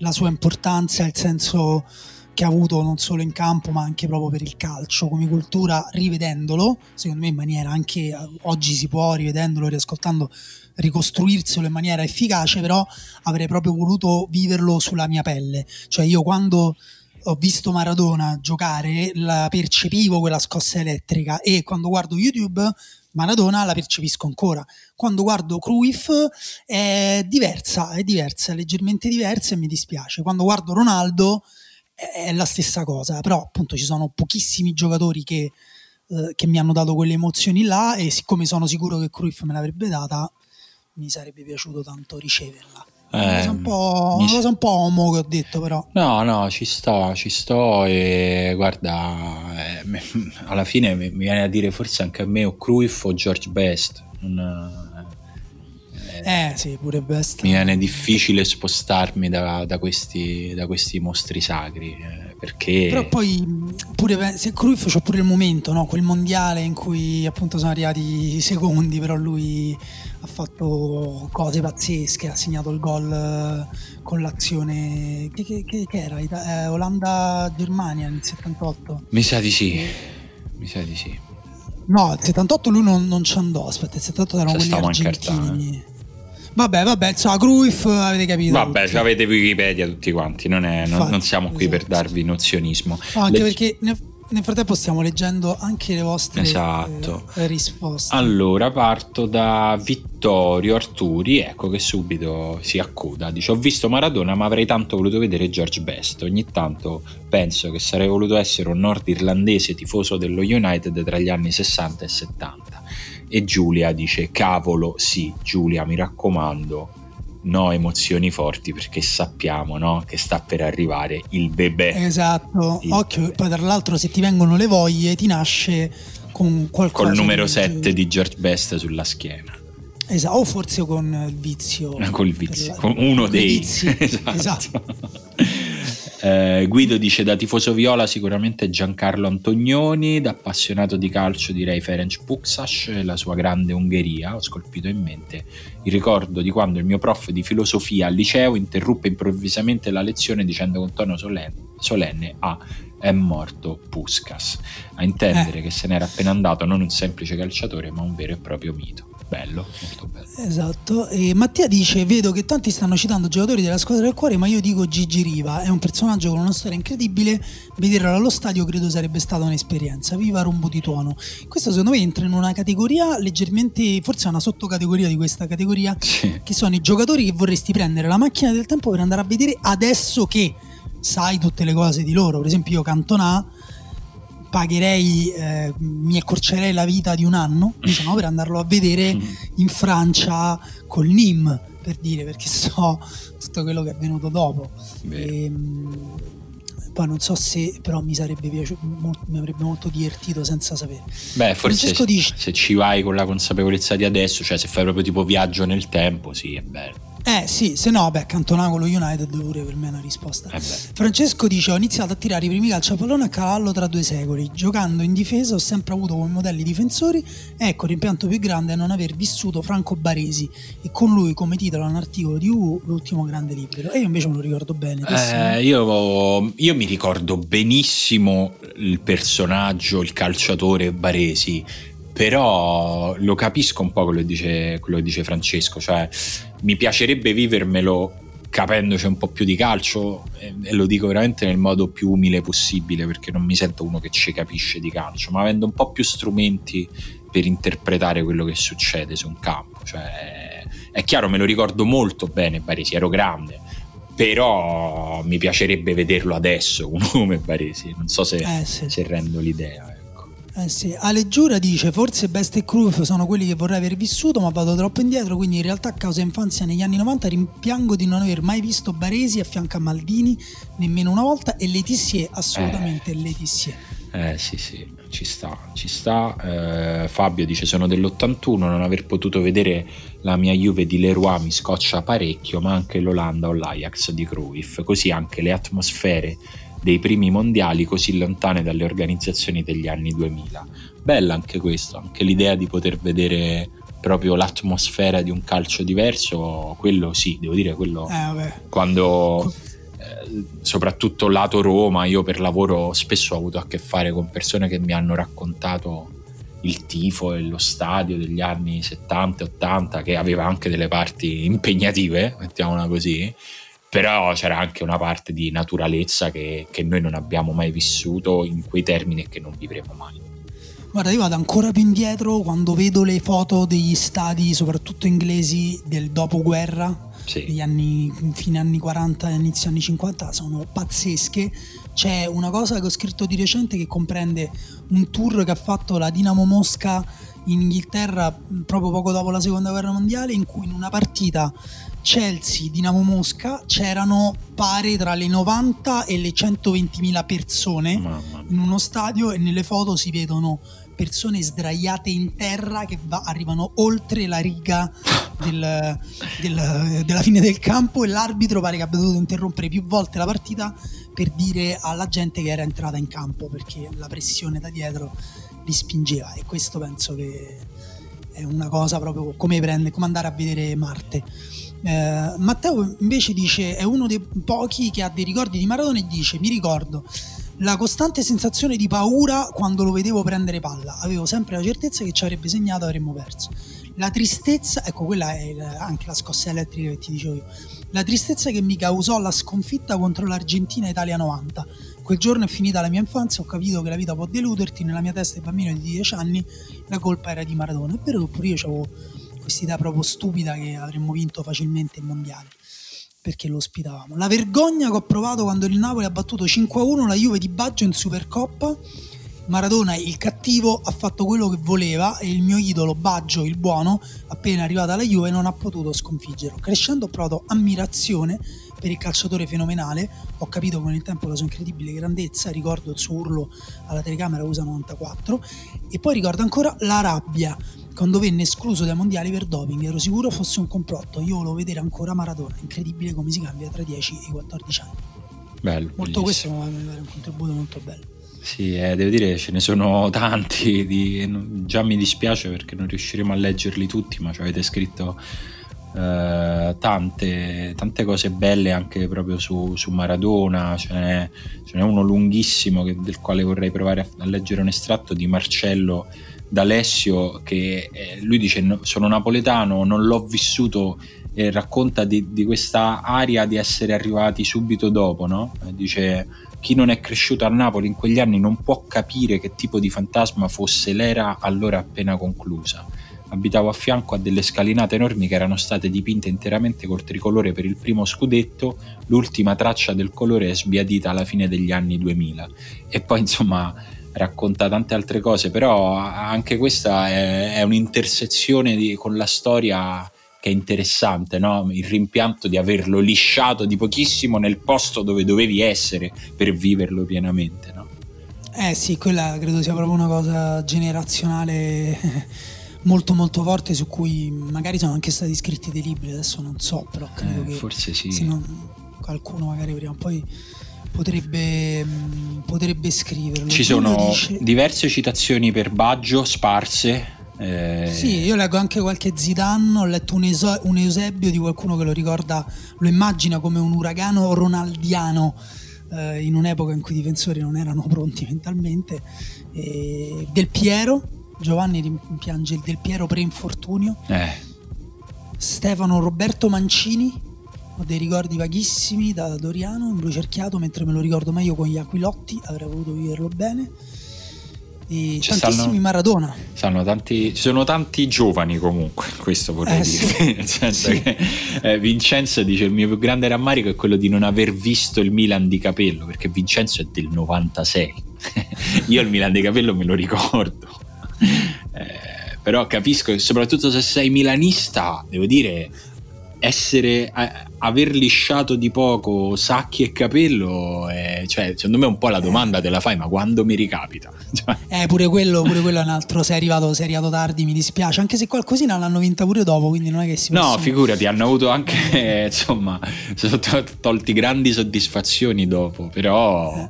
la sua importanza, il senso che ha avuto non solo in campo ma anche proprio per il calcio come cultura rivedendolo secondo me in maniera anche eh, oggi si può rivedendolo riascoltando ricostruirselo in maniera efficace però avrei proprio voluto viverlo sulla mia pelle. Cioè io quando ho visto Maradona giocare la percepivo quella scossa elettrica e quando guardo YouTube Maradona la percepisco ancora. Quando guardo Cruyff è diversa, è diversa, è leggermente diversa e mi dispiace. Quando guardo Ronaldo è la stessa cosa, però appunto ci sono pochissimi giocatori che, eh, che mi hanno dato quelle emozioni là e siccome sono sicuro che Cruyff me l'avrebbe data, mi sarebbe piaciuto tanto riceverla. Eh, una, cosa un po', una cosa un po' homo che ho detto però. No, no, ci sto, ci sto e guarda, eh, (laughs) alla fine mi, viene a dire forse anche a me o Cruyff o George Best. Non, eh, eh, sì, pure Best. Mi viene difficile spostarmi da, da, questi, da questi, mostri sacri. Eh, perché... Però poi pure se Cruyff c'è pure il momento, no? quel mondiale in cui appunto sono arrivati i secondi, però lui ha fatto cose pazzesche, ha segnato il gol eh, con l'azione che, che, che, era? Eh, Olanda-Germania nel 78? Mi sa di sì, mi sa di sì. No, il 78 lui non, non ci andò, aspetta, il 78 erano quelli argentini. Vabbè, vabbè, insomma, Cruyff avete capito. Vabbè, tutti. avete Wikipedia tutti quanti, non, è, non, non siamo qui esatto. per darvi nozionismo. No, anche Le... perché nel frattempo stiamo leggendo anche le vostre esatto. eh, risposte. Allora parto da Vittorio Arturi, ecco che subito si accoda. Dice: Ho visto Maradona, ma avrei tanto voluto vedere George Best. Ogni tanto penso che sarei voluto essere un nordirlandese tifoso dello United tra gli anni 60 e 70. E Giulia dice: Cavolo, sì, Giulia, mi raccomando no emozioni forti perché sappiamo no, che sta per arrivare il bebè. Esatto, il occhio, bebè. poi tra l'altro se ti vengono le voglie ti nasce con qualcosa. Col numero 7 di George Best sulla schiena. Esatto, o forse con il vizio. (laughs) Col vizio, la... con uno dei... Vizi. (laughs) esatto. esatto. Eh, Guido dice da tifoso viola sicuramente Giancarlo Antonioni, da appassionato di calcio direi Ferenc Puksas, la sua grande Ungheria, ho scolpito in mente il ricordo di quando il mio prof di filosofia al liceo interruppe improvvisamente la lezione dicendo con tono solenne, solenne ah, è morto Puskas, a intendere eh. che se n'era appena andato non un semplice calciatore ma un vero e proprio mito bello, molto bello. Esatto. E Mattia dice: Vedo che tanti stanno citando giocatori della squadra del cuore, ma io dico Gigi Riva. È un personaggio con una storia incredibile. Vederlo allo stadio credo sarebbe stata un'esperienza. Viva rombo di tuono. Questo secondo me entra in una categoria leggermente, forse è una sottocategoria di questa categoria, sì. che sono i giocatori che vorresti prendere la macchina del tempo per andare a vedere adesso che sai tutte le cose di loro. Per esempio, io Cantona pagherei, eh, mi accorcerei la vita di un anno (clears throat) diciamo, per andarlo a vedere (clears throat) in Francia col Nîmes, per dire, perché so tutto quello che è venuto dopo. E, ehm, poi non so se però mi sarebbe piaciuto, mi avrebbe molto divertito senza sapere. Beh, forse se, dice, se ci vai con la consapevolezza di adesso, cioè se fai proprio tipo viaggio nel tempo, sì, è bello. Eh sì, se no, beh, Cantona con lo United pure per me è una risposta. Eh Francesco dice: Ho iniziato a tirare i primi calci a pallone a cavallo tra due secoli. Giocando in difesa ho sempre avuto come modelli difensori. Ecco, rimpianto più grande è non aver vissuto Franco Baresi e con lui come titolo un articolo di U, l'ultimo grande libero. E io invece me lo ricordo bene. Eh, io, io mi ricordo benissimo il personaggio, il calciatore Baresi però lo capisco un po' quello che dice, quello che dice Francesco, cioè mi piacerebbe vivermelo capendoci un po' più di calcio e, e, lo dico veramente nel modo più umile possibile perché non mi sento uno che ci capisce di calcio, ma avendo un po' più strumenti per interpretare quello che succede su un campo, cioè è chiaro me lo ricordo molto bene Baresi, ero grande, però mi piacerebbe vederlo adesso uno come Baresi, non so se, eh, sì. se rendo l'idea. Eh sì. Ale Giura dice forse Best e Cruyff sono quelli che vorrei aver vissuto ma vado troppo indietro quindi in realtà a causa infanzia negli anni 90 rimpiango di non aver mai visto Baresi a fianco a Maldini nemmeno una volta e Letizier assolutamente eh. Letizier eh sì sì ci sta ci sta eh, Fabio dice sono dell'81 non aver potuto vedere la mia Juve di Leroy mi scoccia parecchio ma anche l'Olanda o l'Ajax di Cruyff così anche le atmosfere dei primi mondiali così lontane dalle organizzazioni degli anni 2000. Bella anche questo, anche l'idea di poter vedere proprio l'atmosfera di un calcio diverso, quello sì, devo dire, quello eh, quando eh, soprattutto lato Roma, io per lavoro spesso ho avuto a che fare con persone che mi hanno raccontato il tifo e lo stadio degli anni 70 e 80 che aveva anche delle parti impegnative, mettiamola così, però c'era anche una parte di naturalezza che, che noi non abbiamo mai vissuto in quei termini e che non vivremo mai. Guarda, io vado ancora più indietro quando vedo le foto degli stadi, soprattutto inglesi, del dopoguerra, sì. degli anni, fine anni 40 e inizio anni 50, sono pazzesche. C'è una cosa che ho scritto di recente che comprende un tour che ha fatto la Dinamo Mosca in Inghilterra proprio poco dopo la seconda guerra mondiale, in cui in una partita Chelsea-Dinamo Mosca c'erano pare tra le 90 e le 120.000 persone in uno stadio e nelle foto si vedono persone sdraiate in terra che va, arrivano oltre la riga del, del, della fine del campo e l'arbitro pare che abbia dovuto interrompere più volte la partita per dire alla gente che era entrata in campo perché la pressione da dietro li spingeva e questo penso che è una cosa proprio come, prende, come andare a vedere Marte. Eh, Matteo invece dice è uno dei pochi che ha dei ricordi di Maradona e dice mi ricordo la costante sensazione di paura quando lo vedevo prendere palla. Avevo sempre la certezza che ci avrebbe segnato e avremmo perso. La tristezza, ecco quella è anche la scossa elettrica che ti dicevo io. La tristezza che mi causò la sconfitta contro l'Argentina Italia 90. Quel giorno è finita la mia infanzia, ho capito che la vita può deluderti, nella mia testa di bambino di 10 anni la colpa era di Maradona. È vero che pure io avevo questa idea proprio stupida che avremmo vinto facilmente il mondiale perché lo ospitavamo. La vergogna che ho provato quando il Napoli ha battuto 5-1 la Juve di Baggio in Supercoppa. Maradona, il cattivo, ha fatto quello che voleva e il mio idolo Baggio, il buono, appena arrivato alla Juve, non ha potuto sconfiggerlo. Crescendo ho provato ammirazione per il calciatore fenomenale, ho capito con il tempo la sua incredibile grandezza, ricordo il suo urlo alla telecamera USA 94 e poi ricordo ancora la rabbia quando venne escluso dai mondiali per doping, ero sicuro fosse un complotto. Io volevo vedere ancora Maradona, incredibile come si cambia tra 10 e 14 anni. Bello. Molto bellissimo. questo mi dare un contributo molto bello. Sì, eh, devo dire ce ne sono tanti, di, già mi dispiace perché non riusciremo a leggerli tutti, ma ci avete scritto eh, tante, tante, cose belle anche proprio su, su Maradona, ce n'è, ce n'è, uno lunghissimo che, del quale vorrei provare a, a leggere un estratto di Marcello D'Alessio che eh, lui dice sono napoletano, non l'ho vissuto e racconta di, di questa aria di essere arrivati subito dopo, no? dice chi non è cresciuto a Napoli in quegli anni non può capire che tipo di fantasma fosse l'era allora appena conclusa. Abitavo a fianco a delle scalinate enormi che erano state dipinte interamente col tricolore per il primo scudetto, l'ultima traccia del colore è sbiadita alla fine degli anni 2000. E poi insomma racconta tante altre cose, però anche questa è, è un'intersezione di, con la storia che è interessante, no? il rimpianto di averlo lisciato di pochissimo nel posto dove dovevi essere per viverlo pienamente. No? Eh sì, quella credo sia proprio una cosa generazionale molto molto forte su cui magari sono anche stati scritti dei libri, adesso non so, però credo eh, che forse sì. Non, qualcuno magari prima o poi potrebbe, mm, potrebbe scriverlo. Ci sono dice... diverse citazioni per Baggio sparse. Eh... Sì, io leggo anche qualche Zidane, ho letto un, eso- un, Eusebio di qualcuno che lo ricorda, lo immagina come un uragano ronaldiano eh, in un'epoca in cui i difensori non erano pronti (laughs) mentalmente. Eh, del Piero, Giovanni rimpiange il Del Piero pre-infortunio. Eh. Stefano Roberto Mancini, ho dei ricordi vaghissimi da Doriano in Brucerchiato, mentre me lo ricordo meglio con gli Aquilotti, avrei voluto viverlo bene. E ci tantissimi stanno, Maradona. Stanno tanti, ci sono tanti giovani comunque, (laughs) questo vorrei eh, dire. Sì. Nel senso sì. che eh, Vincenzo dice il mio più grande rammarico è quello di non aver visto il Milan di capello, perché Vincenzo è del 96. (laughs) Io il Milan di capello me lo ricordo. Eh, però capisco che soprattutto se sei milanista, devo dire essere aver lisciato di poco sacchi e capello è, cioè, secondo me un po' la domanda te la fai ma quando mi ricapita (laughs) cioè. eh pure quello, pure quello è un altro sei arrivato, sei arrivato tardi mi dispiace anche se qualcosina l'hanno vinta pure dopo quindi non è che si no possono... figurati hanno avuto anche (laughs) insomma sono tolti grandi soddisfazioni dopo però eh.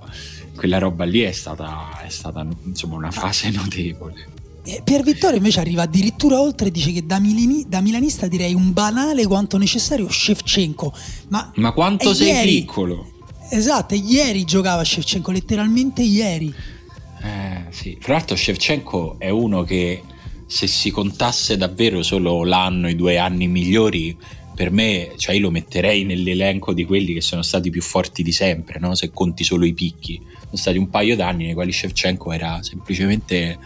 Quella roba lì è stata, è stata insomma una fase (laughs) notevole Pier Vittorio invece arriva addirittura oltre e dice che da, milini, da, milanista direi un banale quanto necessario Shevchenko. Ma, Ma quanto sei ieri, piccolo? esatto, ieri giocava Shevchenko, letteralmente ieri. Eh, sì. Fra l'altro Shevchenko è uno che se si contasse davvero solo l'anno, i due anni migliori, per me, cioè io lo metterei nell'elenco di quelli che sono stati più forti di sempre, no? se conti solo i picchi. Sono stati un paio d'anni nei quali Shevchenko era semplicemente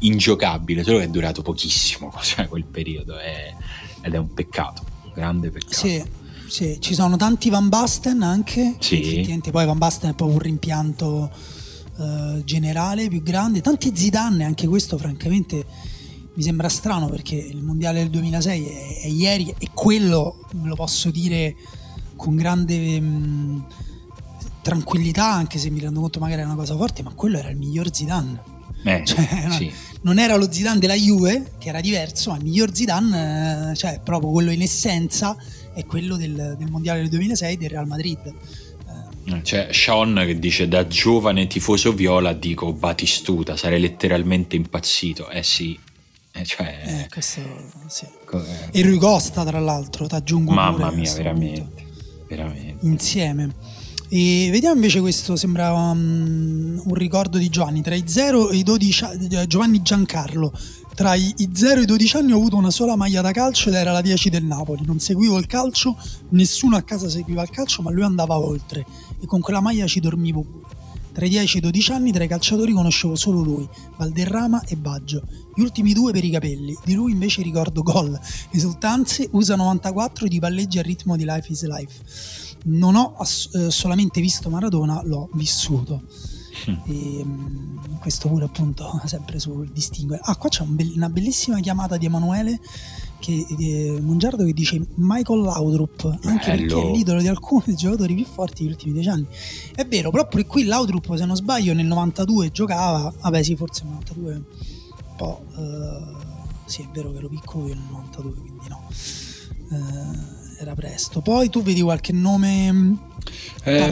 ingiocabile, solo che è durato pochissimo (laughs) cioè, quel periodo è, ed è un peccato, un grande peccato. Sì, sì, ci sono tanti Van Basten anche, sì. effettivamente poi Van Basten è proprio un rimpianto uh, generale più grande, tanti Zidane, anche questo francamente mi sembra strano perché il mondiale del 2006 è, è ieri e quello lo posso dire con grande mh, mm, tranquillità anche se mi rendo conto magari è una cosa forte ma quello era il miglior Zidane eh, (laughs) cioè, sì. non era lo Zidane della Juve che era diverso ma il miglior Zidane eh, cioè proprio quello in essenza è quello del, del mondiale del 2006 del Real Madrid eh, c'è Sean che dice da giovane tifoso viola dico Batistuta sarei letteralmente impazzito eh sì eh, cioè, eh, questo, sì. E Rui Costa, tra l'altro, ti aggiungo Mamma mia, veramente, veramente. Insieme. E vediamo invece questo, sembra um, un ricordo di Giovanni, tra i 0 e i 12 anni, Giovanni Giancarlo, tra i 0 e i 12 anni ho avuto una sola maglia da calcio ed era la 10 del Napoli, non seguivo il calcio, nessuno a casa seguiva il calcio, ma lui andava oltre e con quella maglia ci dormivo pure. Tra i 10 e i 12 anni tra i calciatori conoscevo solo lui, Valderrama e Baggio. Gli ultimi due per i capelli, di lui invece ricordo gol, esultanze, USA 94 di palleggi a ritmo di Life is Life. Non ho ass- eh, solamente visto Maradona, l'ho vissuto. Mm. E, mh, questo pure appunto (laughs) sempre sul distinguere. Ah, qua c'è un be- una bellissima chiamata di Emanuele che, eh, Mongiardo che dice Michael Laudrup, anche Bello. perché è l'idolo di alcuni dei giocatori più forti degli ultimi dieci anni. È vero, proprio qui Laudrup, se non sbaglio, nel 92 giocava, vabbè sì, forse nel 92 un po'... Eh, sì, è vero che ero piccolo io nel 92, quindi no. Eh, era presto. Poi tu vedi qualche nome eh,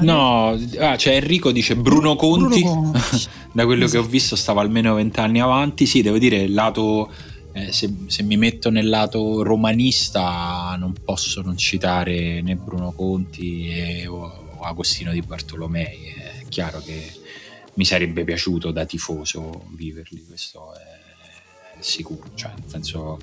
no, ah, cioè Enrico dice Bruno Conti, Bruno Conti. (laughs) da quello esatto. che ho visto stava almeno vent'anni avanti, sì devo dire il lato eh, se, se, mi metto nel lato romanista non posso non citare né Bruno Conti e, o, o, Agostino di Bartolomei. È chiaro che mi sarebbe piaciuto da tifoso viverli, questo è, è sicuro. Cioè, nel senso,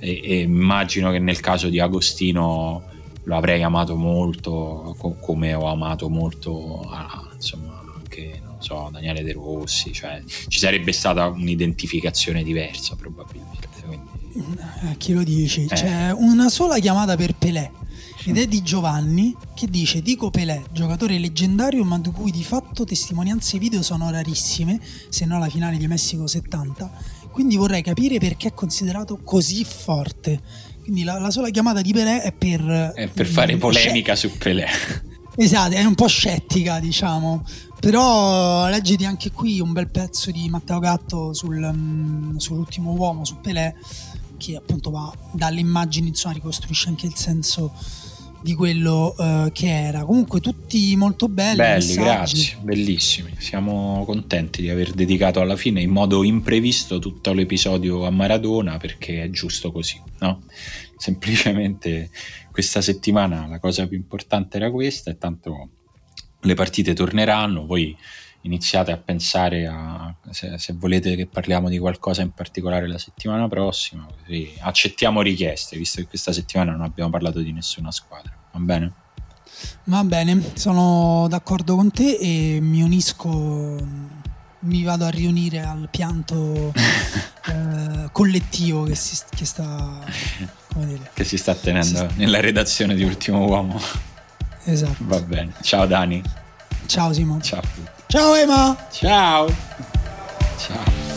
e, e immagino che nel caso di Agostino lo avrei amato molto, co- come ho amato molto ah, insomma, anche non so, Daniele De Rossi. Cioè, ci sarebbe stata un'identificazione diversa probabilmente. A chi lo dici? Eh. C'è una sola chiamata per Pelé ed è di Giovanni che dice dico Pelé, giocatore leggendario ma di cui di fatto testimonianze video sono rarissime, se no la finale di Messico 70, quindi vorrei capire perché è considerato così forte. Quindi la, la sola chiamata di Pelé è per... È per fare polemica su Pelé. (laughs) Esatto, è un po' scettica diciamo, però leggiti anche qui un bel pezzo di Matteo Gatto sul, um, sull'ultimo uomo, su Pelé che appunto va dalle immagini, insomma, ricostruisce anche il senso di quello uh, che era. Comunque tutti molto belli. Belli, grazie, bellissimi. Siamo contenti di aver dedicato alla fine in modo imprevisto tutto l'episodio a Maradona perché è giusto così, no? Semplicemente questa settimana la cosa più importante era questa e tanto le partite torneranno, poi iniziate a pensare a se, se, volete che parliamo di qualcosa in particolare la settimana prossima, così accettiamo richieste, visto che questa settimana non abbiamo parlato di nessuna squadra. Va bene? Va bene, sono d'accordo con te e mi unisco, mi vado a riunire al pianto (laughs) eh, collettivo che si, che sta, che si sta tenendo si nella redazione di Ultimo Uomo. Esatto. Va bene. Ciao Dani. Ciao Simo. Ciao. Ciao Ema. Ciao. Ciao.